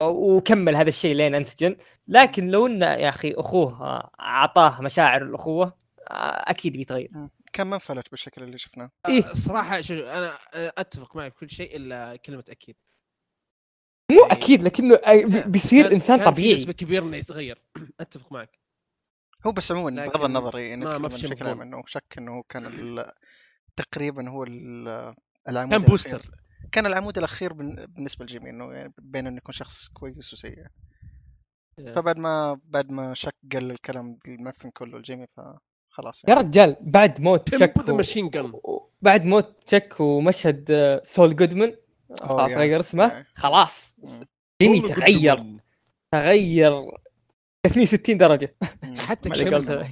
وكمل هذا الشيء لين أنسجن. لكن لو إنه يا أخي أخوه آه، أعطاه مشاعر الأخوة آه، أكيد بيتغير. كان ما انفلت بالشكل اللي شفناه. إيه. الصراحه شو أنا آه، أتفق معك في كل شيء إلا كلمة أكيد. مو يعني- أكيد لكنه آه، بي- بيصير كان- إنسان كان في طبيعي. نسبة كبيرة إنه يتغير. [CLEARS THROAT] أتفق معك. هو بس عموما لكن بغض النظر يعني ما- في شيء بشكل عام مضمون. إنه تشك إنه هو كان ال- [CLEARS THROAT] تقريبا هو ال- العمود كان الأخير. booster كان العمود الأخير بن- بالنسبة لجيمي إنه يعني بين إنه يكون شخص كويس وسيء. فبعد ما بعد ما شك قال الكلام المعفن كله لجيمي فخلاص يا يعني رجال بعد موت تشك و- ماشين جن و- بعد موت تشك ومشهد آه، سول جودمان خلاص يا. غير اسمه يا. خلاص. جيمي تغير تغير 360 درجة. حتى كم-.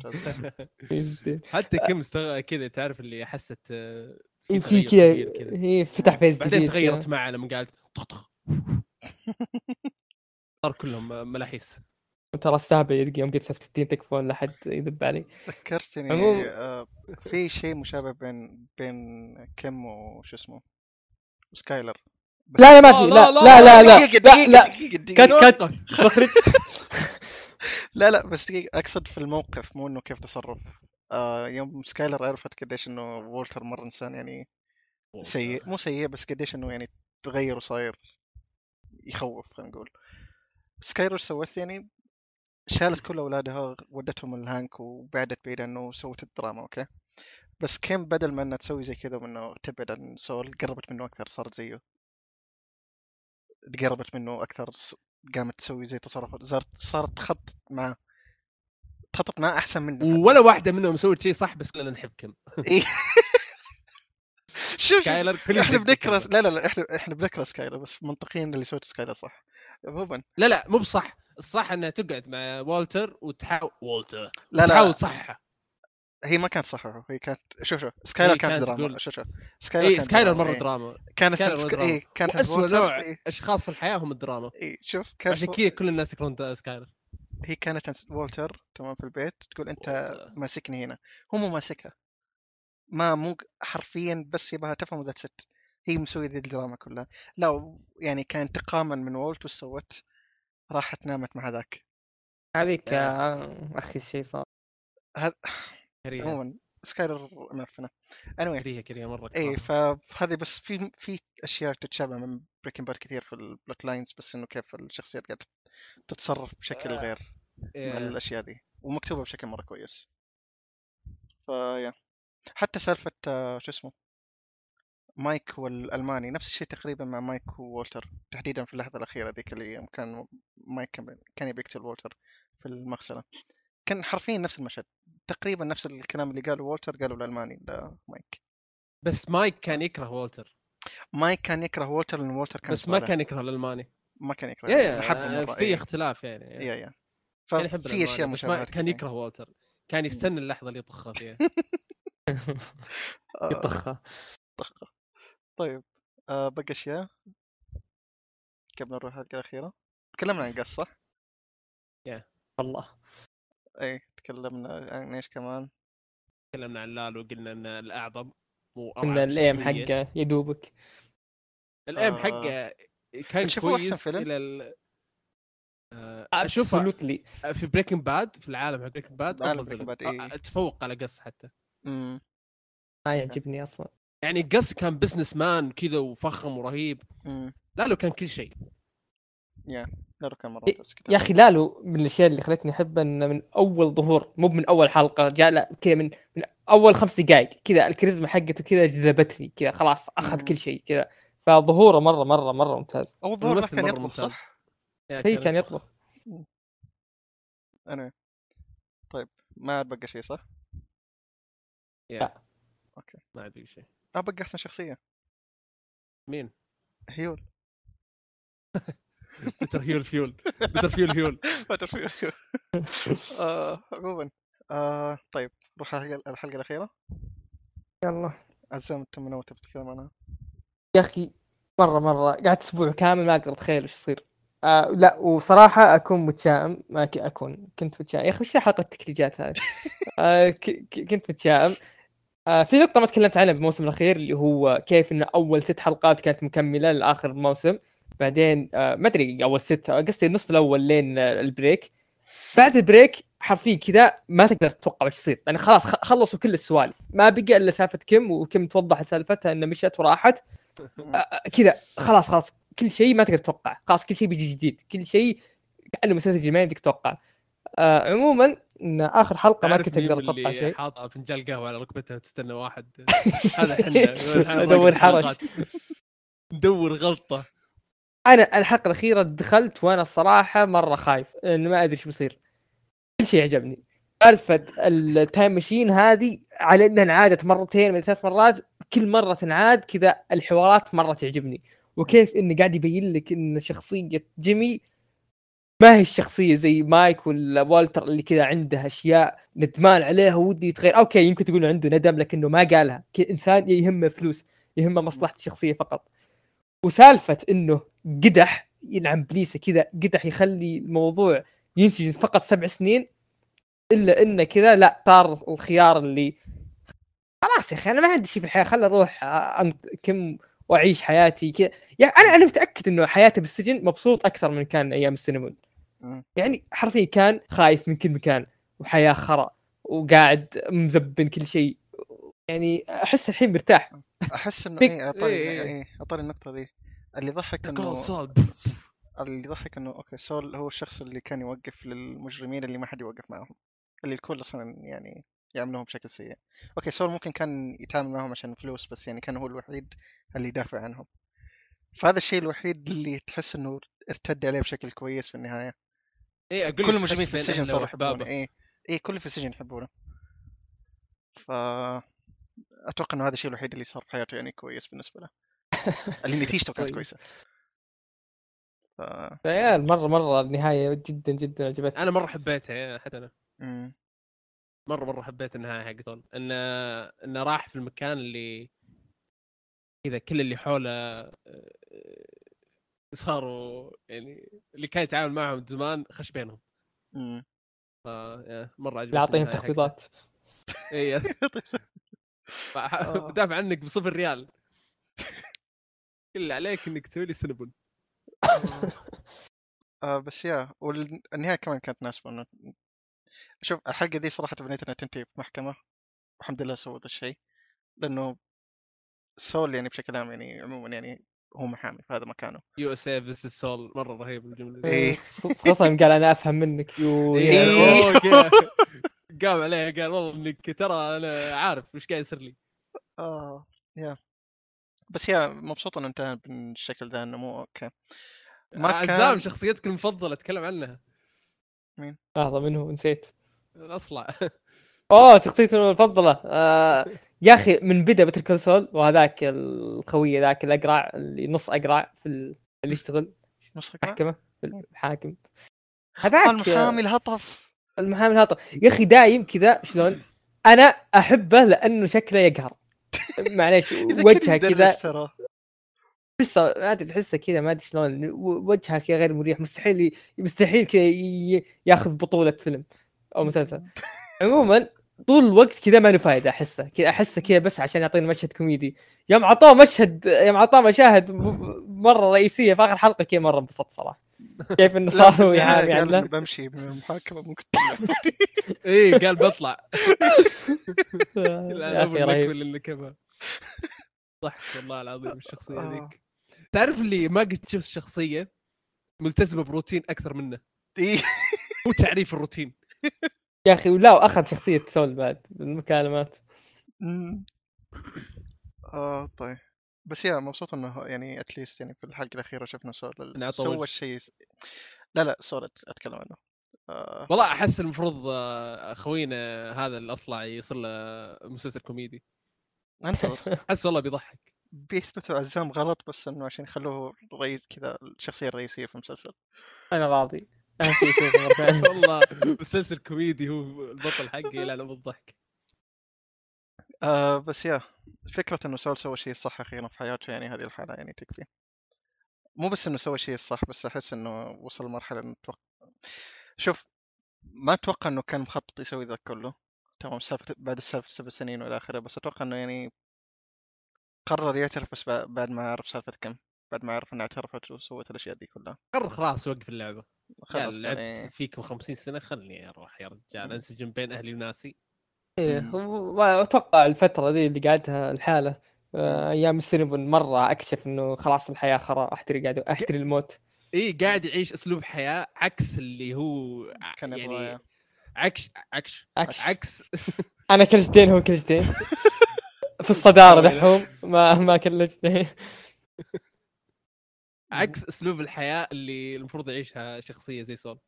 حتى كم استغ... كذا تعرف اللي حست آه، في كذا. هي فتح فيس بعدين تغيرت. معه لما قالت طخ طخ [LAUGHS] صار كلهم ملاحيس ترى السابع يدقي يوم قلت 60 تكفون لا حد يذب علي. ذكرتني عموم- آه، في شيء مشابه بين بين كيم وشو اسمه؟ سكايلر. بس- لا لا ما في. لا، لا لا، لا لا لا دقيقة لا دقيقة لا. دقيقة كت دقيقة. كت [LAUGHS] مخرج. [LAUGHS] لا لا بس دقيقة. أقصد في الموقف مو إنه كيف تصرف. آه يوم سكايلر عرفت قديش إنه وولتر مرة إنسان يعني سيء. مو سيء بس قديش إنه يعني تغير وصاير يخوف خلينا نقول. سكايلر سوت يعني شالت كل أولادها ودتهم لهانك وبعدت بعيد عنه وسوت الدراما أوكي بس كيم بدل ما إنها تسوي زي كذا وإنه تبعد عن سول قربت منه أكثر صارت زيه قربت منه أكثر ص- قامت تسوي زي تصرفات صارت صارت تخطط معاه تخطط معاه أحسن منه. ولا واحدة منهم سوت شيء صح بس كلنا نحب كيم إيه. [LAUGHS] شوف شوف سكايلر كل إحنا بنكره. لا لا لا إحنا إحنا بنكره سكايلر بس منطقيا اللي سويته سكايلر صح عموما لا لا مو بصح الصح إنها تقعد مع والتر وتحاول والتر. لا تحاول لا تصحح هي ما كانت صح هي كانت شوف شوف. سكايلر كانت كانت دراما. تقول- شوف شوف. سكايلر اي كانت سكايلر مرة إيه. دراما. كانت سكايلر سك... دراما. إيه كانت واسوء وولتر، نوع إيه. أشخاص في الحياة هم الدراما. إيه شوف كانت عشان كذا كل الناس يكرهون سكايلر. هي كانت عند وولتر تمام في البيت. تقول أنت وولتر. ماسكني هنا. هو مو ماسكها. ما مو حرفيا بس يبغاها تفهم و that's it هي مسوية ذي الدراما كلها. لا يعني كان انتقاما من وولت وش سوت؟ راحت نامت مع ذاك. هذيك آه، أخي الشيء صار. هذا عموما سكايلر معفنه anyway. كريهة كريهة مرة كرهها. فهذه بس في في أشياء تتشابه من بريكن باد كثير في ال plot lines بس إنه كيف الشخصيات قاعدة تتصرف بشكل آه، غير مع إيه. الأشياء دي ومكتوبة بشكل مرة كويس. فيا حتى سالفة آه، شو اسمه؟ مايك والألماني نفس الشيء تقريبا مع مايك وولتر تحديدا في اللحظة الأخيرة ذيك اللي كان مايك كان- كان يبي يقتل وولتر في المغسلة. كان حرفيا نفس المشهد تقريبا نفس الكلام اللي قاله وولتر قاله الألماني لمايك. بس مايك كان يكره وولتر. مايك كان يكره وولتر لأن وولتر كان بس ما. كان يكره الألماني. ما كان يكره يا يا حبه آه، في إيه. اختلاف يعني يا. يا ففي الألماني، أشياء مشابهات كان. يكره وولتر. كان يستنى اللحظة اللي يطخها فيها. [LAUGHS] يطخها. [LAUGHS] طخة. طيب آه بقى أشياء قبل نروح الحلقة الأخيرة تكلمنا عن قص صح؟ والله اي تكلمنا عن إيش كمان؟ تكلمنا عن لالو قلنا إن الأعظم مو إن الأيم. حقه يدوبك الأيم آه. حقه كان كويس villain؟ إلى ال... آه، شوف absolutely في Breaking Bad في العالم حق Breaking Bad villain Bad، إيه. آه، تفوق على Gus حتى امم ما يعجبني أصلا يعني Gus كان businessman كذا وفخم ورهيب. امم لالو كان كل شيء. يا لا كان مرة إيه، يا أخي لالو من الأشياء اللي خلتني أحبه إنه من أول ظهور مو من أول حلقة جاء لا كذا من من أول خمس دقائق كذا الكاريزما حقته كذا جذبتني كذا خلاص أخذ مم. كل شيء كذا. فظهوره مرة مرة مرة ممتاز. أول ظهور الممثل كان مرة يطبخ. صح؟ هي كان يطبخ. أنا. طيب ما عاد بقى شيء صح؟ yeah. okay ما عاد بقي شيء. أه بقى أحسن شخصية. مين؟ هيول. [LAUGHS] بيتر هيول فيول. بيتر فيول هيول. [LAUGHS] ما تعرف [LAUGHS] آه، عموما آه طيب نروح الحلقة الحلقة الأخيرة. يلا. عزام أنت من اول تبي تتكلم عنها؟ يا أخي مره مرة. قعدت أسبوع كامل ما أقدر أتخيل وش يصير. آه لا وصراحة أكون متشائم. ما أكون كنت متشائم. يا أخي وش حلقة التكتيجات هذه؟ آه ك- ك- كنت متشائم. في نقطة ما تكلمت عنها بالموسم الأخير اللي هو كيف إن أول ست حلقات كانت مكملة لآخر الموسم. بعدين آه ما أدري أول ست قصدي النصف الأول لين آه، ال break. بعد ال break حرفيا كذا ما تقدر تتوقع إيش يصير. يعني خلاص خلصوا كل السوالف. ما بقى إلا سالفة Kim و Kim توضح سالفتها انها مشت وراحت. آه، آه، كذا خلاص خلاص. كل شيء ما تقدر تتوقع. خلاص كل شيء بيجي جديد. كل شيء كأنه مسلسل جديد ما تتوقع. آه عموما إن آخر حلقة ما كنت أقدر اللي شيء. حاطه فنجان قهوة على ركبتها وتستنى واحد. [LAUGHS] هذا حنا [LAUGHS] أدور حرش ندور غلطة. أنا الحلقة الأخيرة دخلت وأنا الصراحه مرة خايف انه ما أدري إيش بيصير. كل شيء عجبني. سالفة ال time machine هذه على إنها انعادت مرتين من ثلاث مرات كل مرة تنعاد كذا الحوارات مرة تعجبني. وكيف انه قاعد يبين لك إن شخصية جيمي ما هي الشخصية زي مايك ولا والتر اللي كذا عنده أشياء ندمان عليها ودي يتغير. okay يمكن تقول عنده ندم لكنه ما قالها. إنسان يهمه فلوس يهمه مصلحة الشخصية فقط. وسالفة إنه قدح ينعم بليسة كذا قدح يخلي الموضوع ينسجن فقط سبع سنين إلا إنه كذا لا صار الخيار اللي خلاص يا أخي أنا ما عندي شيء في الحياة خل أروح أنت- كم وأعيش حياتي كذا. يعني أنا أنا متأكد إنه حياته بالسجن مبسوط أكثر من كان أيام السينمون. يعني حرفيا كان خايف من كل مكان وحياة خرا وقاعد مزبن كل شيء. يعني أحس الحين مرتاح. أحس إنه [LAUGHS] بيك- إيه اطاري إيه. إيه اطاري النقطة ذي. اللي يضحك إنه [LAUGHS] اللي يضحك إنه okay سول هو الشخص اللي كان يوقف للمجرمين اللي ما حد يوقف معهم اللي الكل أصلا يعني يعاملوهم بشكل سيء. okay سول ممكن كان يتعامل معهم عشان فلوس بس يعني كان هو الوحيد اللي يدافع عنهم. فهذا الشيء الوحيد اللي تحس إنه ارتد عليه بشكل كويس في النهاية. اي أقول كل المجرمين في السجن صاروا يحبونه. إيه. إيه كل في السجن يحبونه. ف أتوقع إنه هذا الشيء الوحيد اللي صار في حياته يعني كويس بالنسبة له. [LAUGHS] اللي نتيجته كانت كويس. كويسة. ف عيال مره مرة النهاية جدا جدا عجبتني. أنا مرة حبيتها يا حتى أنا. مم. مره مرة حبيت النهاية حقته انه انه راح في المكان اللي كذا كل اللي حوله آه، صاروا يعني اللي كان يتعامل معهم زمان خش بينهم مم. ف مرة عجبتني اللي اعطيهم. تخفيضات اي آه. بدافع عنك بصفر ريال كل اللي عليك إنك تسوي لي سنبل آه بس يا والنهاية كمان كانت مناسبه انه شوف الحلقة دي صراحة تبنيت إنها تنتهي في محكمه والحمد لله سووا ذا الشيء لأنه سول يعني بشكل عام يعني عموما يعني هو محامي في هذا مكانه. يو اس اي فيس سول مرة رهيب الجملة دي. إيه. [LAUGHS] خصوصا قال أنا أفهم منك يو إيه، إيه. [LAUGHS] قام عليه قال والله إنك ترى أنا عارف وش قاعد يصير لي. آه يا. بس يا مبسوط إنه انتهى بالشكل ذا إنه مو أوكي. ما عزام شخصيتك المفضلة اتكلم عنها. لحظة منه نسيت. الاصلع [LAUGHS] أوه شخصيتي المفضلة. آه يا أخي من بدا بتر كونسول وهذاك الخويه ذاك الأقرع اللي نص أقرع في ال- اللي يشتغل نص قناع؟ محكمه الحاكم. هذاك المحامي الهطف. المحامي الهطل يا أخي دايم كذا شلون؟ أنا أحبه لأنه شكله يقهر. معليش [LAUGHS] وجهه كذا. تحسه ما أدري تحسه كذا ما أدري شلون. وجهه كذا غير مريح. مستحيل مستحيل كذا ياخذ بطولة فيلم أو مسلسل. عموما طول الوقت كذا ما له فائده أحسه كذا أحسه كذا بس عشان يعطينا مشهد كوميدي. يوم عطاه مشهد يوم عطاه مشاهد مرة رئيسية في آخر حلقة كذا مرة انبسطت صراحة. كيف إنه [LAUGHS] صار هو قال عنه؟ بمشي من المحاكمة ممكن اي [LAUGHS] إيه، قال بطلع. [LAUGHS] يا أبو أخي رهيب. ضحك والله العظيم الشخصية آه. ذيك. تعرف اللي ما قد شفت شخصية ملتزمة بروتين أكثر منه؟ إيه. هو تعريف الروتين. يا أخي ولا وأخذ شخصية سول بعد بالمكالمات أمم. آه طيب. بس yeah مبسوط إنه يعني at least يعني في الحلقة الأخيرة شفنا سول عطى سوى. الشيء لا لا سول أتكلم عنه. آه. والله أحس المفروض آه، خوينا هذا الأصلع يصير له مسلسل كوميدي. انتظر [LAUGHS] أحس والله بيضحك. بيثبتوا عزام غلط بس إنه عشان يخلوه رئيس كذا الشخصية الرئيسية في المسلسل. أنا راضي. ثانية. [LAUGHS] والله مسلسل كوميدي هو البطل حقي لا بالضحك آه بس يا فكرة إنه سول سوى شيء صح أخيرا في حياته يعني هذه الحالة يعني تكفي. مو بس إنه سوى شيء الصح بس أحس إنه وصل لمرحلة إنه توقع شوف ما أتوقع إنه كان مخطط يسوي ذا كله. تمام سالفة بعد السالفة سبع سنين والى آخره بس أتوقع إنه يعني قرر يعترف بس بع- بعد ما عرف سالفة كم بعد ما عرف انها اعترفت وسوت الأشياء دي كلها. قرر خلاص يوقف اللعبة. يا خلاص لعبت يعني فيكم 50 سنة خلني أروح يا رجال. أنسجم بين أهلي وناسي إيه مم. هو- أتوقع الفترة ذي اللي قعدتها الحالة آه، أيام السينبون مرة أكشف إنه خلاص الحياة خرا احتري قاعد احتري الموت إي قاعد يعيش أسلوب حياة عكس اللي هو ع- كان يبغى يعني. عكس عكس عكس. عكس أنا كلجتين هو كلجتين [LAUGHS] في الصدارة. دحوم ما ما كلجتين [LAUGHS] عكس أسلوب الحياة اللي المفروض يعيشها شخصية زي سول.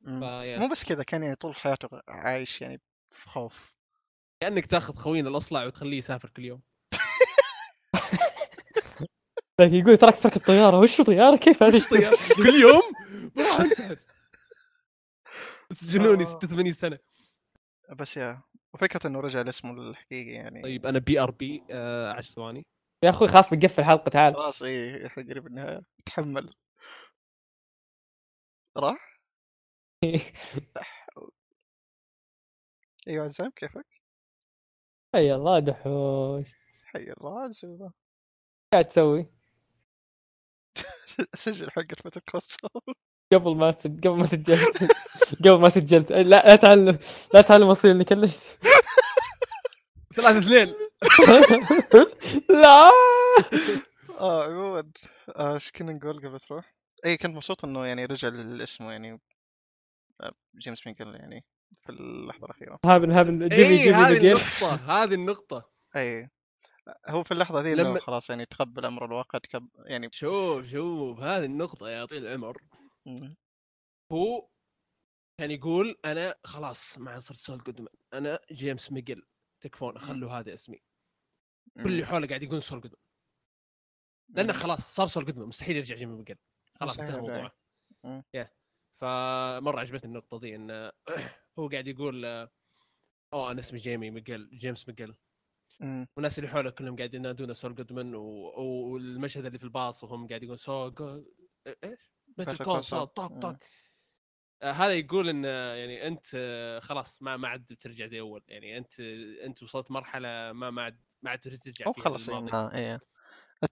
مم. فيا مو بس كذا كان يعني طول حياته عايش يعني في خوف. كأنك تاخذ خوينا الأصلع وتخليه يسافر كل يوم. لكن [LAUGHS] يقول ترك ترك الطيارة. وش طيارة؟ كيف هذا طيب، كل يوم؟ بروح انتحر سجنوني [LAUGHS] آه. 86 سنة. بس yeah وفكرة إنه رجع لاسمه الحقيقي يعني. طيب أنا BRB 10 ثواني. يا أخوي خلاص بنقفل الحلقة تعال. خلاص إيه إحنا قريب النهاية. تحمل. راح؟ [LAUGHS] أيوه عزام كيفك؟ حي الله دحوش. حي الله عزومة. قاعد تسوي؟ [LAUGHS] سجل حق فترة كونسول قبل ما سج... قبل ما سجلت. [LAUGHS] قبل ما سجلت. لا لا تعلم لا تعلم اصير اني كلشت. ثلاثة اثنين. لا. آه عموما آه، إيش كنا نقول قبل تروح؟ اي كنت مبسوط إنه يعني رجع لاسمه يعني. آه، جيمس مينكل يعني في اللحظة الأخيرة. هابن هابن جيمي اي جيمي إيه، هذه النقطة هذه النقطة. اي هو في اللحظة ذي لما خلاص يعني تقبل أمر الواقع تكب يعني شوف شوف هذه النقطة يا طويل العمر. هو كان يقول أنا خلاص ما عاد صرت سول جودمان أنا جيمس ماكجيل تكفون خلوا هذا اسمي كل اللي. حوله قاعد يقول سول جودمان لأنه. خلاص صار سول جودمان مستحيل يرجع جيمي ماكجيل خلاص انتهى. الموضوع. yeah فمرة عجبتني النقطة دي انه [CLEARS THROAT] هو قاعد يقول أوه أنا اسمي جيمي ماكجيل جيمس ماكجيل. والناس اللي حوله كلهم قاعدين ينادونه سول جودمان و... والمشهد اللي في الباص وهم قاعد يقولون سول جو... إيش؟ Better Call Saul. طق. طق هذا يقول إن آه، يعني أنت آه، خلاص ما ما عاد بترجع زي أول. يعني أنت أنت وصلت مرحلة ما ما عاد ما عاد ترجع خلص للماضي. يعني إيه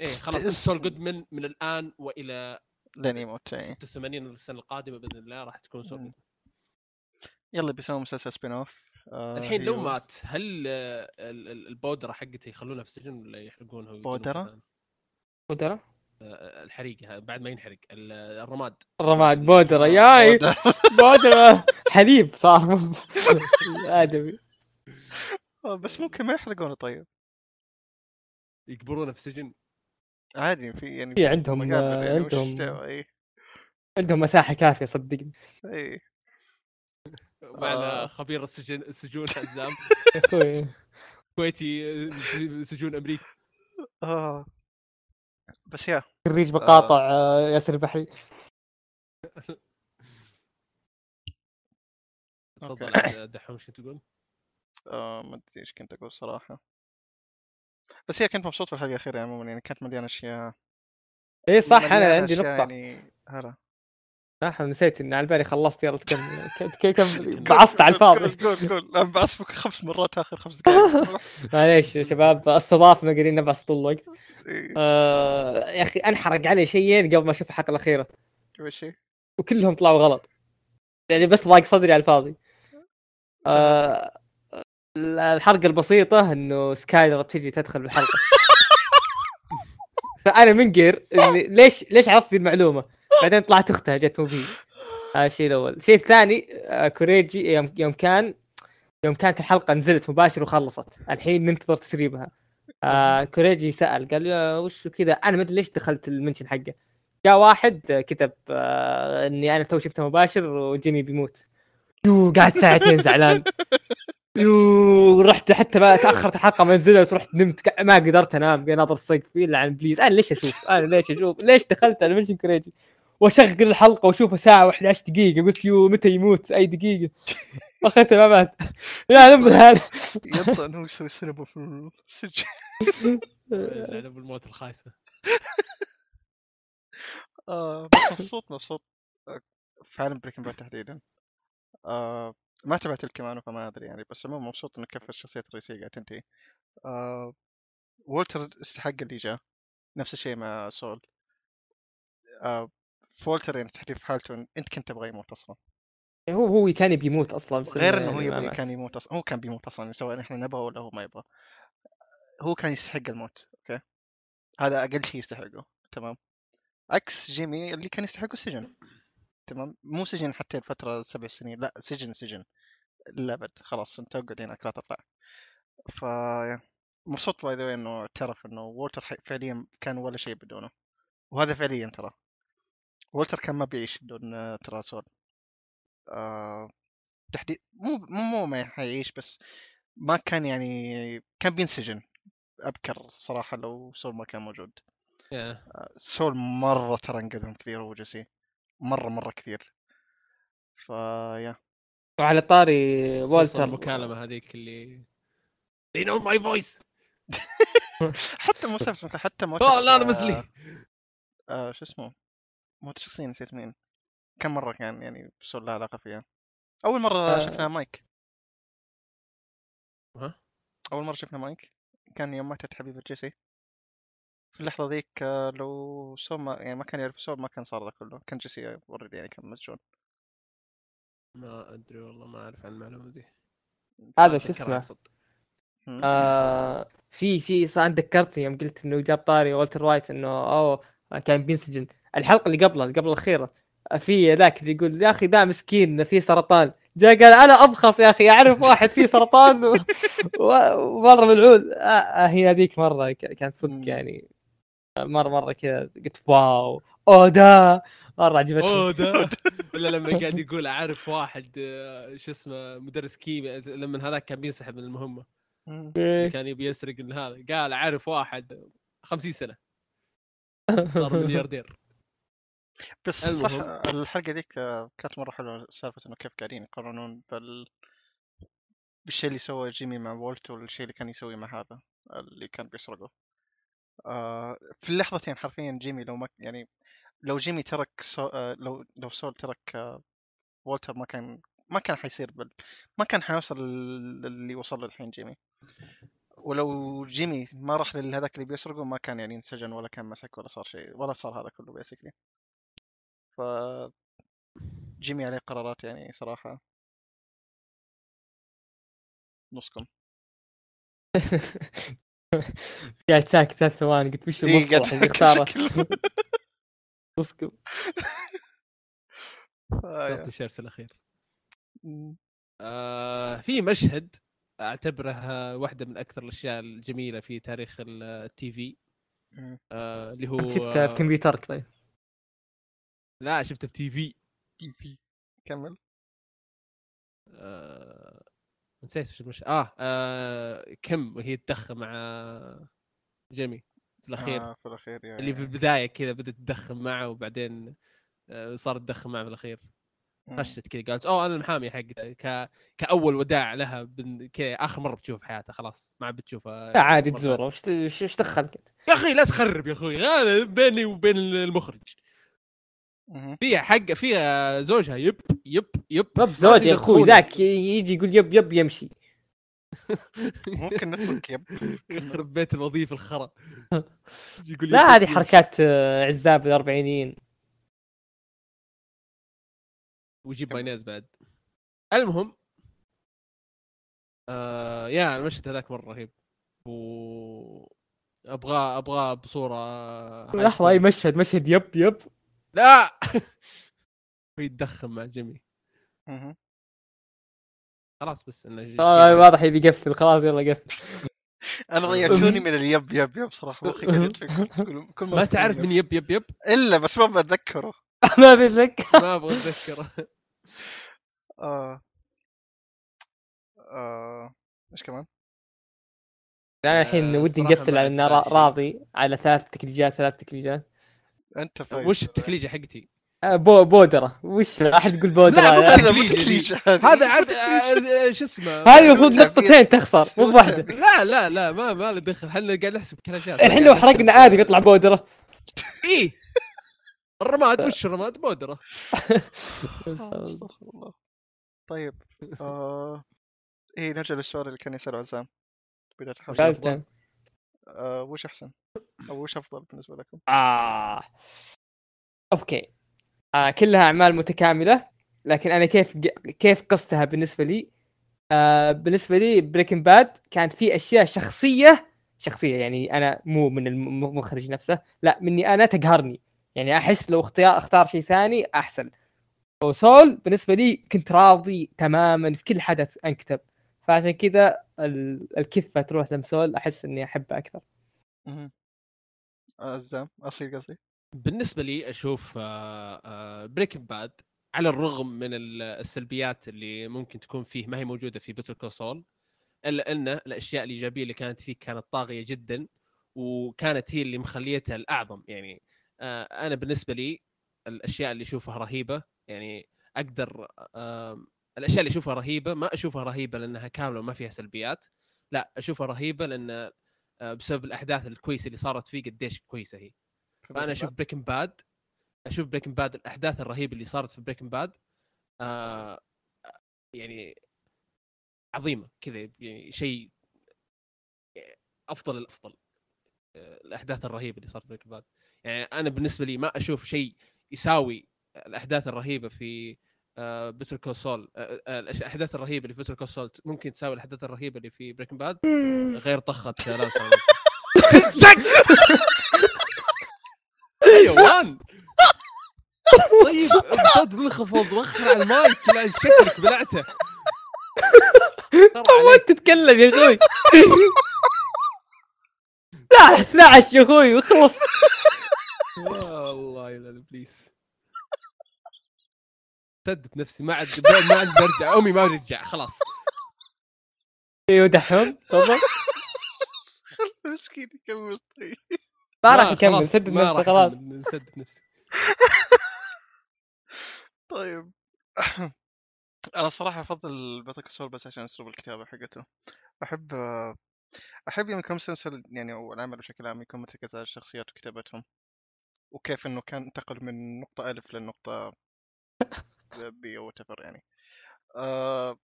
إيه. خلاص انت سول جودمان من الآن وإلى لين يموت إيه. 86 السنة القادمة بإذن الله راح تكون سول. جودمان يلا بيسوون مسلسل spin-off آه الحين لو مات هل آه، ال- ال- البودرة حقته يخلونها في السجن ولا يحرقونها ويدونها بودرة؟ آه، الحريق بعد ما ينحرق ال- الرماد. الرماد [LAUGHS] بودرة yay! بودرة. [LAUGHS] بودرة حليب صار [LAUGHS] آدمي. آه، بس ممكن ما يحرقونه طيب. يقبرونه في السجن؟ عادي في يعني في عندهم مقابر آه، يعني عندهم. اي عندهم مساحة كافية صدقني. اي معنا آه. خبير السجن السجون أخوي. كويتي آه، سجون أمريكا آه. بس يا. خريج مقاطع آه، ياسر البحري. [LAUGHS] تفضل إيش كنت تقول؟ آه ما أدري إيش كنت أقول صراحة. بس هي كنت مبسوط في الحلقة الأخيرة عموما يعني كانت مليانة أشياء. اي صح أنا عندي نقطة. يعني هلا. صح نسيت ان على بالي خلصت يلا تكمل. [LAUGHS] قول- بعصت على الفاضي. قول قول. بعصبك خمس مرات آخر خمس [LAUGHS] دقائق معليش يا شباب استضافنا قاعدين نبعث طول الوقت. إيه، آه يا أخي أنحرق علي شيئين قبل ما أشوف الحلقة الأخيرة. وش؟ وكلهم طلعوا غلط. يعني بس ضاق صدري على الفاضي. آه الحرقة البسيطة إنه سكايلر بتجي تدخل بالحلقة. [LAUGHS] فأنا منقر ليش ليش عرفت ذي المعلومة؟ بعدين طلعت أختها جت مو بي. هذا الشيء الأول. الشيء الثاني آه كوريجي يوم كان يوم كانت الحلقة نزلت مباشر وخلصت. الحين ننتظر تسريبها. آه كوريجي سأل قال يا وش كذا؟ أنا ما أدري ليش دخلت ال mention حقه. جاء واحد آه، كتب آه إني أنا تو شفته مباشر وجيمي بيموت. يو قعد ساعتين زعلان. يو رحت حتى بقى تأخرت الحلقة ما نزلت رحت نمت ما قدرت أنام. ناظر السقف إلا عن please. أنا ليش أشوف؟ أنا ليش أشوف؟ ليش دخلت على mention كريجي واشغل الحلقة واشوفها ساعة و11 دقيقة. قلت يو متى يموت؟ أي دقيقة. [LAUGHS] اخذته ما مات لا نمر هذا. يبطأ [LAUGHS] إنه يسوي سينما في السجن. لعنه بالموت الخايسة. آه بس مبسوط مبسوط. في عالم Breaking Bad تحديدا. آه ما تابعت El Camino فما أدري يعني بس عموما مبسوط إنه كيف الشخصيات الرئيسية قاعدة تنتهي. آه وولتر استحق اللي جاء. نفس الشيء مع سول. آه وولتر يعني تحريف حالته أنت كنت تبغى يموت أصلا. هو هو كان يبي يموت أصلا غير إنه هو يعني يبغى. كان يموت أصلا هو كان بيموت أصلا سواء إحنا نبغى ولا هو ما يبغى. هو كان يستحق الموت أوكي؟ هذا أقل شيء يستحقه تمام؟ عكس جيمي اللي كان يستحقه السجن تمام؟ مو سجن حتى الفترة سبع سنين لا سجن سجن. للأبد خلاص أنت أقعد هناك لا تطلع. ف مبسوط بهذا إنه اعترف إنه وولتر فعليا كان ولا شيء بدونه. وهذا فعليا ترى. وولتر كان ما بيعيش بدون آه، ترى سول آه تحديد مو مو مو ما حيعيش بس ما كان يعني كان بينسجن. أبكر صراحة لو سول ما كان موجود. Yeah. سول مرة ترى انقذهم كثير هو جيسي مرة مرة كثير. ف yeah وعلى طاري والتر. المكالمة هذيك اللي They know my voice. [LAUGHS] حتى مو حتى موت اوه لا أنا مسلي آه شو اسمه؟ موت الشخصية نسيت مين. كم مرة كان يعني سول له علاقة فيها؟ أول مرة آه. شفنا مايك. ها؟ أول مرة شفنا مايك. كان يوم ماتت حبيبة جيسي. في اللحظة ذيك آه، لو سول ما يعني ما كان يعرف سول ما كان صار ذا كله. كان جيسي already يعني كان مسجون. ما أدري والله ما أعرف عن المعلومة دي. هذا شو اسمه. آه في في صار ذكرتني يوم قلت إنه جاب طاري والتر وايت إنه أوه كان بينسجن. الحلقة اللي قبلها اللي قبل الأخيرة. في ذاك اللي يقول يا أخي ذا مسكين فيه سرطان. جاء قال أنا ابخص يا أخي أعرف واحد فيه سرطان. [LAUGHS] و- و- ومره ملعون. آه آه، هي هذيك مرة ك- كانت. صدق يعني. مرة مرة كذا قلت واو اوه ده مرة عجبتني. اوه ده [LAUGHS] ولا لما قاعد يقول أعرف واحد آه، شو اسمه مدرس كيمياء. لما هذاك كان بينسحب من المهمة. إيه. كان يبي يسرق من هذا. قال أعرف واحد 50 سنة. صار [LAUGHS] ملياردير. بس صح المهم. الحلقة ذيك آه، كانت مرة حلوة سالفة إنه كيف قاعدين يقارنون بال بالشيء اللي سوى جيمي مع وولت والشيء اللي كان يسويه مع هذا اللي كان بيسرقه. آه في اللحظتين حرفيا جيمي لو ما يعني لو جيمي ترك سو آه لو لو سول ترك آه وولتر ما كان ما كان حيصير بل ما كان حيوصل لل- اللي وصل الحين جيمي. ولو جيمي ما راح لهذاك اللي بيسرقه ما كان يعني انسجن ولا كان مسك ولا صار شيء ولا صار هذا كله basically ف جيمي عليه قرارات يعني صراحة. نصكم. [LAUGHS] قاعد ساكت ثلاث ثواني قلت وش المصطلح قاعد اللي اختاره؟ فيا. صوت الشرس الأخير. آه في مشهد أعتبره آه، واحدة من أكثر الأشياء الجميلة في تاريخ التي في. آه اللي هو شفتها آه، بكمبيوترك طيب؟ لا شفته بتي في. تي في. كمل. آه نسيت وش المشهد آه, آه كم وهي تدخن مع جيمي في الأخير. آه في الأخير يا اللي في البداية كذا بدأت تدخن معه وبعدين آه، صارت تدخن معه في الأخير. خشت كذا قالت أوه أنا المحامي حقتها ك... كأول وداع لها بن... كذا آخر مرة بتشوف في حياتها خلاص ما عاد بتشوفها لا عادي تزوره وش وش دخلك؟ يا أخي لا تخرب يا أخوي هذا بيني وبين المخرج. فيها حق فيها زوجها yep yep yep. ما ما بزوج يا أخوي. ذاك يجي يقول yep yep يمشي. ممكن نترك yep. يخرب بيت الوظيفة الخرا. يقول لا yep هذه yep. حركات آه، عزاب الأربعينيين. ويجيب مايونيز بعد. المهم آه يا المشهد هذاك مرة رهيب. و ابغاه ابغاه بصورة high لحظة أي. مشهد مشهد yep yep. لا! [LAUGHS] ويتدخن مع جيمي. خلاص بس إنه آه واضح يبي يقفل. خلاص يلا قفل. [LAUGHS] أنا [LAUGHS] ضيعتوني من ال yep yep yep صراحة. مخي قاعد كل- ما تعرف من yep yep yep؟ إلا بس ما بتذكره. ما بتذكر ما أبغى أتذكره. آه. آه. إيش كمان؟ أنا الحين آه، ودي نقفل على إنه راضي على ثلاث تكليجات ثلاث تكليجات أنت فايز. وش التكليجة حقتي؟ آه، بو بودرة. وش أحد يقول بودرة؟ لا، مو. تكليجة هذه. هذا عاد آه، شو اسمه؟ هذه المفروض. نقطتين تخسر مو بواحدة. لا. لا لا ما ما له دخل. إحنا قاعد نحسب كلاشات الحين لو حرقنا آدم يطلع بودرة. إيه. الرماد وش الرماد؟ بودرة. استغفر الله. طيب آه... إيه نرجع للسؤال اللي كان يسأله عزام. بداية الحلقة ثالثا آه وش أحسن؟ أو وش أفضل بالنسبة لكم؟ آه. أوكي آه كلها أعمال متكاملة لكن أنا كيف كيف قصتها بالنسبة لي آه بالنسبة لي Breaking Bad كانت في أشياء شخصية شخصية يعني أنا مو من المخرج نفسه لا مني أنا تقهرني يعني أحس لو اختيار أختار شيء ثاني أحسن وسول بالنسبة لي كنت راضي تماما في كل حدث أنكتب فعشان كذا الكفة تروح لمسول أحس إني أحبه أكثر. أها عزام أصيل قصدي. بالنسبة لي أشوف Breaking Bad على الرغم من السلبيات اللي ممكن تكون فيه ما هي موجودة في Better Call Saul إلا أن الأشياء الإيجابية اللي كانت فيه كانت طاغية جدا وكانت هي اللي مخليتها الأعظم. يعني آه، أنا بالنسبة لي الأشياء اللي أشوفها رهيبة يعني أقدر الأشياء اللي أشوفها رهيبة ما أشوفها رهيبة لأنها كاملة وما فيها سلبيات. لا أشوفها رهيبة لأن آه، بسبب الأحداث الكويسة اللي صارت فيه قديش كويسة هي. فأنا أشوف Breaking Bad أشوف Breaking Bad الأحداث الرهيبة اللي صارت في Breaking Bad آه يعني عظيمة كذا يعني شيء أفضل الأفضل آه، الأحداث الرهيبة اللي صارت في Breaking Bad يعني أنا بالنسبة لي ما أشوف شيء يساوي الأحداث الرهيبة في Better Call Saul الأحداث الرهيبة اللي في Better Call Saul ممكن تساوي الأحداث الرهيبة اللي في Breaking Bad غير طخة لا حيوان [LAUGHS] طيب بصوت منخفض وخر على المايك طلع شكلك بلعته [LAUGHS] ما تتكلم يا أخوي. لا لا يا أخوي وخلص والله يا الابليس سدت نفسي ما عاد ما عاد برجع أمي ما برجع خلاص. أيوه دحوم تفضل. [LAUGHS] مسكين يكمل طيب. ما راح يكمل سدد نفسه خلاص. سدد نفسي طيب. [CLEARS THROAT] أنا صراحة أفضل Better Saul بس عشان أسلوب الكتابة حقته. أحب أحب يوم يكون مسلسل يعني أو العمل بشكل عام يكون مرتكز على الشخصيات وكتابتهم. وكيف إنه كان انتقل من نقطة ألف للنقطه بي أو يعني. آه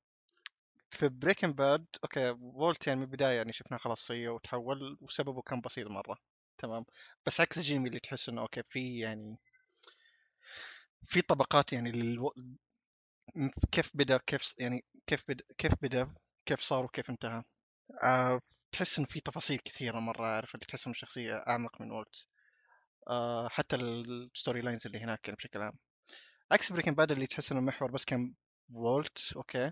في Breaking Bad أوكي وولت يعني من البداية يعني شفناه خلاص صيه وتحول وسببه كان بسيط مرة. تمام. بس عكس جيمي اللي تحس إنه أوكي في يعني في طبقات يعني للو... كيف بدأ كيف يعني كيف بدا كيف بدأ كيف صار وكيف انتهى. آه تحس إنه في تفاصيل كثيرة مرة عارف اللي تحس إنه الشخصيه أعمق من وولت آه حتى ال story lines اللي هناك يعني بشكل عام. عكس Breaking Bad اللي تحس إنه المحور بس كان وولت أوكي.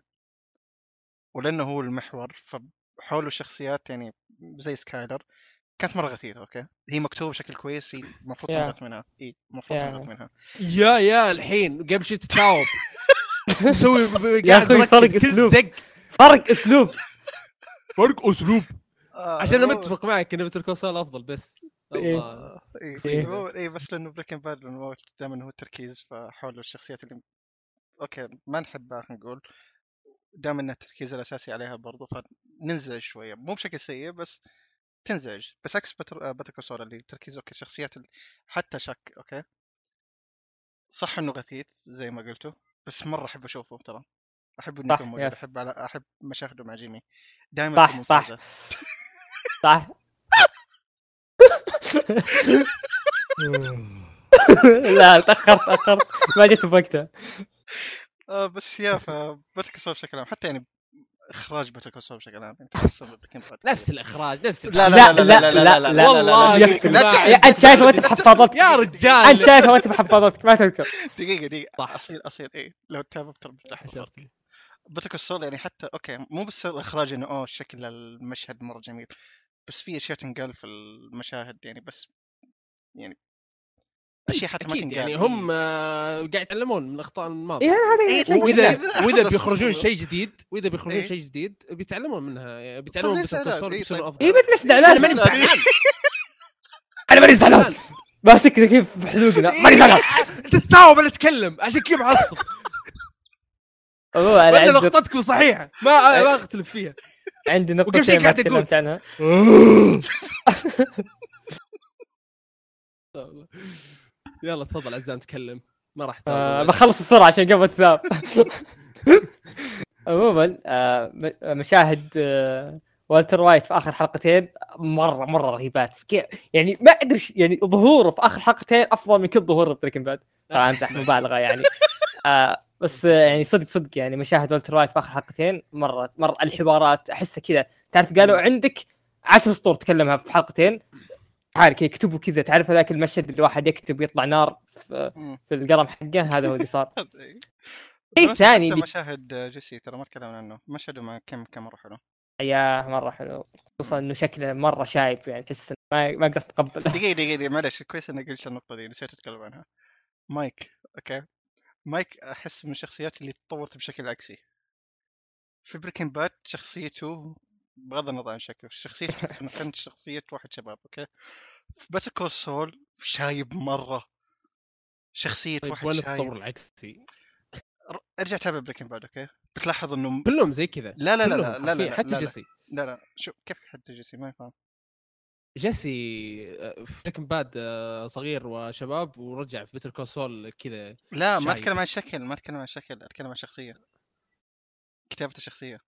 ولأنه هو المحور فحوله الشخصيات يعني زي سكايلر. كانت مرة غثيثة أوكي. هي مكتوبة بشكل كويس هي المفروض تنغث منها. إي المفروض تنغث منها. يا يا الحين قبل شوي تتجاوب [LAUGHS] مسوي [LAUGHS] يا أخوي فرق أسلوب. فرق أسلوب. فرق أسلوب. آه عشان أنا متفق معك إن Better أفضل بس. إيه. إيه. إيه. إيه بس لأنه Breaking Bad دائما هو التركيز فحول الشخصيات اللي أوكي ما نحبها خلينا نقول. دائما التركيز الأساسي عليها برضو فننزعج شوية. مو بشكل سيء بس تنزعج. بس عكس Better Better Call Saul اللي تركيز أوكي شخصيات حتى تشك أوكي. صح إنه غثيث زي ما قلتوا بس مرة أحب أشوفه ترى. أحب إنه يكون موجود أحب على أحب مشاهده مع جيمي. دائما صح صح. صح. لا تاخرت تاخرت ما جيت بوقتها آه بس يا فباتل بشكل عام حتى يعني اخراج باتل كونسول بشكل عام نفس الاخراج نفس لا لا لا لا لا لا لا والله انت شايفه وانت بحفاظتك يا رجال انت شايفه وانت بحفاظتك ما تذكر دقيقه دقيقه صح اصيل اصيل اي لو تتابع بتربح باتل كونسول يعني حتى أوكي مو بس الاخراج انه اوه شكل المشهد مره جميل بس في أشياء تنقال في المشاهد يعني بس يعني أشياء حتى ما تنقال يعني هم آه، قاعد يتعلمون من الأخطاء الماضية. إيه هذا إيه وإذا وإذا [LAUGHS] بيخرجون شيء جديد وإذا بيخرجون إيه؟ شيء جديد بيتعلمون منها بيتعلمون بس التصوير بيصيروا أفضل. اي مثل زعلان أنا ماني زعلان [LAUGHS] أنا ماني زعلان ماسكنا [LAUGHS] كيف بحلوقنا ماني زعلان تتثاوب أنا اتكلم عشان كذا معصب ولا لقطتكم صحيحه ما ما أختلف فيها. عندي نقطة ما تكلمت عنها. [LAUGHS] يلا. تفضل عزام تكلم. ما راح آه بخلص بسرعة عشان قبل تثاب [LAUGHS] عموما آه مشاهد آه والتر وايت في آخر حلقتين مره مرة رهيبات. يعني ما أدري يعني ظهوره في آخر حلقتين أفضل من كل ظهور Breaking Bad طبعا امزح مبالغة يعني. [LAUGHS] آه بس آه، يعني صدق صدق يعني مشاهد والتر وايت في آخر حلقتين مرة مرة الحوارات أحسها كذا. تعرف قالوا عندك عشر سطور تكلمها في حلقتين. تعال كذا يكتبوا كذا. تعرف هذاك المشهد اللي واحد يكتب يطلع نار في, القلم حقه؟ هذا هو اللي صار. [LAUGHS] شيء ثاني اللي- مشاهد جيسي ترى ما تكلمنا عنه. مشهده مع كم كم مرة حلو. يا مرة حلو. خصوصا إنه شكله مرة شايب يعني تحس ما ما قدرت اتقبل دقيقة دقيقة معلش كويس إنك قلت النقطه دي نسيت أتكلم عنها. مايك. أوكي. مايك أحس من الشخصيات اللي تطورت بشكل عكسي. في Breaking Bad شخصيته بغض النظر عن شكله شخصيته [LAUGHS] كانت شخصية واحد شباب أوكي؟ في Better Call Saul شايب مرة. شخصية طيب واحد وين شايب. التطور العكسي؟ ارجع تابع Breaking Bad أوكي؟ بتلاحظ إنه كلهم زي كذا لا لا لا لا لا لا حتى لا لا. جيسي. لا لا شو كيف حتى جيسي؟ ما يفهم. جيسي آه، في Breaking Bad آه، صغير وشباب ورجع في Better Call Saul كذا لا ما. أتكلم عن شكل ما أتكلم عن شكل أتكلم عن شخصيه كتابة الشخصية.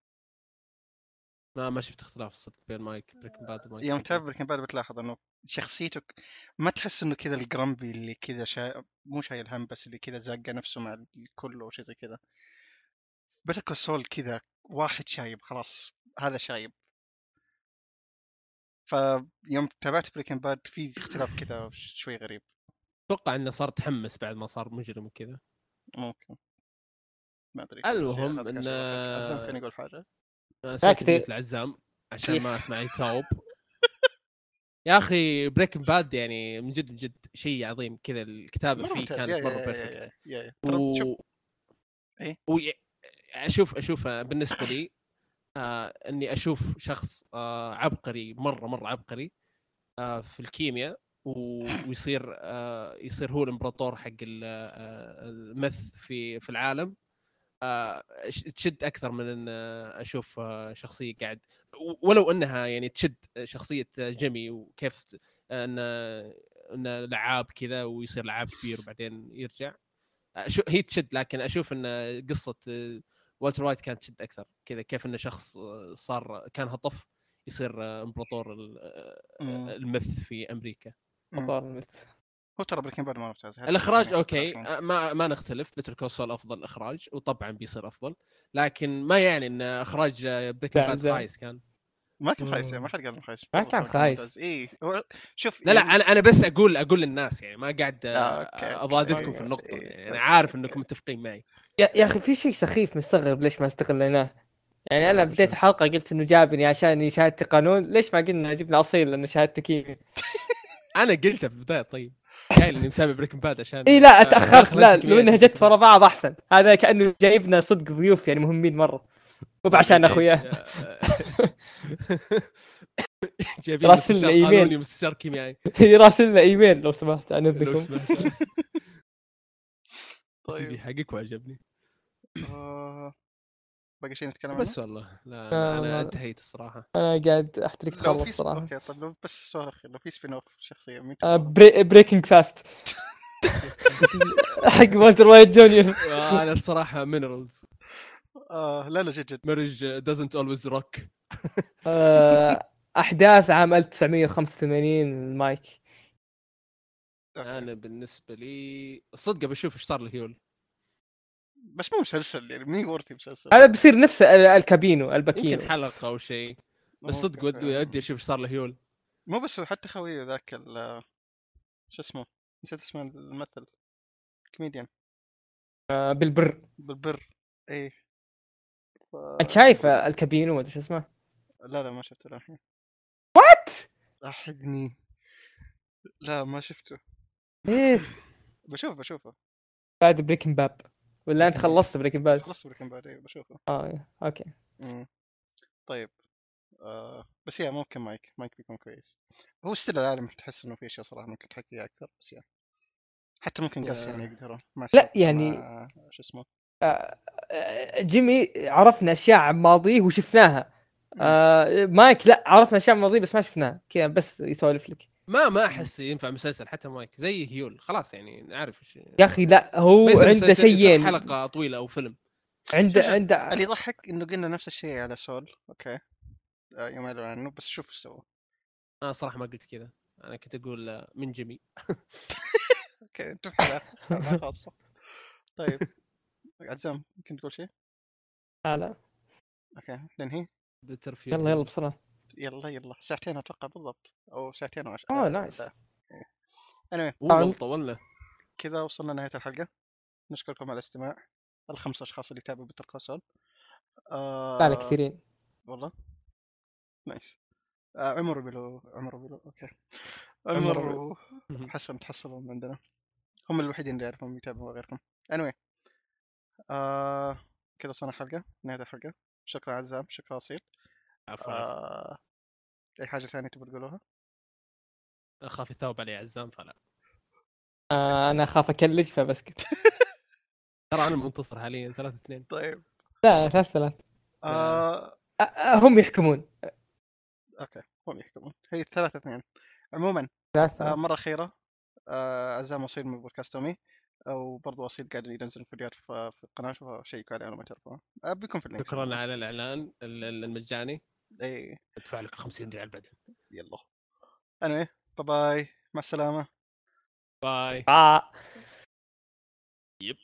ما ما شفت اختلاف الصدق بين مايك Breaking Bad ومايك يوم تتابع Breaking Bad بتلاحظ إنه شخصيته ما تحس إنه كذا ال grumpy اللي كذا شا... مو شايل هم بس اللي كذا زاقه نفسه مع الكل أو شيء زي كذا. Better Saul كذا واحد شايب خلاص هذا شايب. فيوم تابعت Breaking Bad في اختلاف كذا شوي غريب. أتوقع إنه صار تحمس بعد ما صار مجرم وكذا. ممكن. ما أدري المهم يا إن- أخي عزام كان يقول حاجة. mute لعزام عشان ما أسمع يتثاوب [LAUGHS] يا أخي Breaking Bad يعني من جد من جد شيء عظيم. كذا الكتابة فيه ممتاز. كانت يا- يا- مرة يا- perfect يا- يا- يا. ترى شوف. و... إيه؟ و... أشوف أشوف. بالنسبة لي آه إني أشوف شخص آه عبقري مرة مرة عبقري آه في الكيمياء. [LAUGHS] ويصير آه يصير هو الإمبراطور حق آه، ال meth في في العالم آه تشد أكثر من إن أشوف آه، شخصية قاعد ولو إنها يعني تشد شخصية جيمي وكيف ت- إن انه لعاب كذا ويصير لعاب كبير وبعدين يرجع هي تشد لكن أشوف إن قصة والتر وايت كانت تشد أكثر كذا كيف انه شخص آه، صار كان هطف يصير آه، إمبراطور ال- آه،. ال meth في أمريكا. مطار المث. هو ترى Breaking Bad ما ممتاز الإخراج يعني okay ما ما نختلف Better Call Saul أفضل إخراج وطبعا بيصير أفضل لكن ما يعني إن إخراج Breaking لا، Bad. خايس كان ما كان خايس ما حد قال خايس ما كان خايس. اي شوف لا لا يعني- أنا أنا بس أقول أقول للناس يعني ما قاعد okay. في النقطة إيه، يعني أنا عارف. إنكم متفقين معي يا يا أخي في شيء سخيف مستغرب ليش ما استغليناه؟ يعني أنا بديت؟ الحلقة قلت إنه جابني عشان شهادتي قانون ليش ما قلنا جبنا أصيل لأنه شهادته كيمياء [LAUGHS] أنا قلتها في البداية طيب. قايل إني متابع Breaking Bad عشان إي لا آه، اتاخرت لا لو انها جت ورا بعض أحسن. هذا كأنه جايبنا صدق ضيوف يعني مهمين مرة. مو عشان اخوياه [LAUGHS] جايبين راسلنا مستشار إيميل. قانوني ومستشار كيميائي. [LAUGHS] يراسلنا إيميل لو سمحت عن لو اذنكم سمحت. طيب. السي حقك وعجبني. آه، باقي شيء نتكلم عنه؟ بس والله لا آه، أنا, انتهيت الصراحة. أنا قاعد أحترق تخلص في صراحة. أوكي طيب لو بس سؤال اخير لو في سبين اوف شخصية مين آه،؟ بري... بريكنج فاست [LAUGHS] حق والتر وايت جونيور. آه، أنا الصراحة مينرالز آه لا لا جد جد. مارج دازنت اولويز روك أحداث عام 1985 المايك أوكي. أنا بالنسبة لي الصدق بشوف إيش صار لهيول. بس مو مسلسل يعني مي ورثي مسلسل. هذا بيصير نفس ال- الكابينو الباكينو. يمكن حلقة أو شيء بس صدق ودي. ودي أشوف إيش صار لهيول. مو بس هو حتى خويه ذاك ال شو اسمه؟ نسيت اسمه الممثل. كوميديان. آه، بالبر. بالبر. إيه. ف... أنت شايف الكابينو ما شو اسمه؟ لا لا ما شفته للحين وات أحدني. لا ما شفته. إيه. بشوف بشوفه. بعد Breaking Bad ولا أنت خلصت Breaking Bad خلصت Breaking Bad إيه بشوفه. آه إيه، okay. مم. طيب. آه بس يا ممكن مايك مايك بيكون كويس. هو still العالم تحس إنه في أشياء صراحة ممكن تحكيها أكثر بس يا حتى ممكن قص يعني يقدروا لا، يعني- مع شو اسمه. آه، جيمي عرفنا أشياء عن ماضيه وشفناها. آه مايك لا عرفنا أشياء عن ماضيه بس ما شفناها. كذا بس يسولف لك. ما ما أحس ينفع مسلسل حتى مايك زي هيول خلاص يعني نعرف إيش يا أخي لا هو عنده شيئين. حلقة طويلة أو فيلم. عنده عنده اللي يضحك إنه قلنا نفس الشيء على سول okay. آه، يوم يعلن عنه بس شوف إيش سوى. أنا صراحة ما قلت كذا. أنا كنت أقول آه، من جيمي [LAUGHS] okay انت في حلقه خاصه طيب. عزام يمكن تقول شيء؟ لا لا. okay ننهي بتر في يلا يلا بسرعة. يلا يلا. ساعتين أتوقع بالضبط أو ساعتين وعشر أوه nice anyway والله طولنا. كذا وصلنا لنهاية الحلقة. نشكركم على الاستماع الخمس أشخاص اللي تابعوا Better Call Saul آه لا لا كثيرين. والله؟ nice آه عمر بلو عمر بلو okay. عمر عمر وحسن تحصلون عندنا. هم الوحيدين اللي يعرفون يتابعوا غيركم. Anyway آه كذا وصلنا الحلقة نهاية الحلقة. شكرا عزام شكرا أصيل. عفوا. آه أي حاجة ثانية تبغى تقولوها؟ أخاف يثوب علي عزام فلا. آه أنا أخاف أكلج فبسكت [LAUGHS] ترى أنا المنتصر حاليا 3 2 طيب. لا ثلاث ثلاث آه آه، آه، هم يحكمون. أوكي هم يحكمون. هي ثلاثة اثنين. عموما ثلاث آه. مرة أخيرة آه عزام وصيل من بودكاست أمي وبرضو وصيل قاعد ينزل فيديوهات في في القناة فشيكوا عليه لو ما تعرفوها آه بيكون في ال link. شكرا على الإعلان ال- ال- المجاني. اي ادفع لك 50 ريال بعدين. يلا. anyway bye bye مع السلامة. bye آه.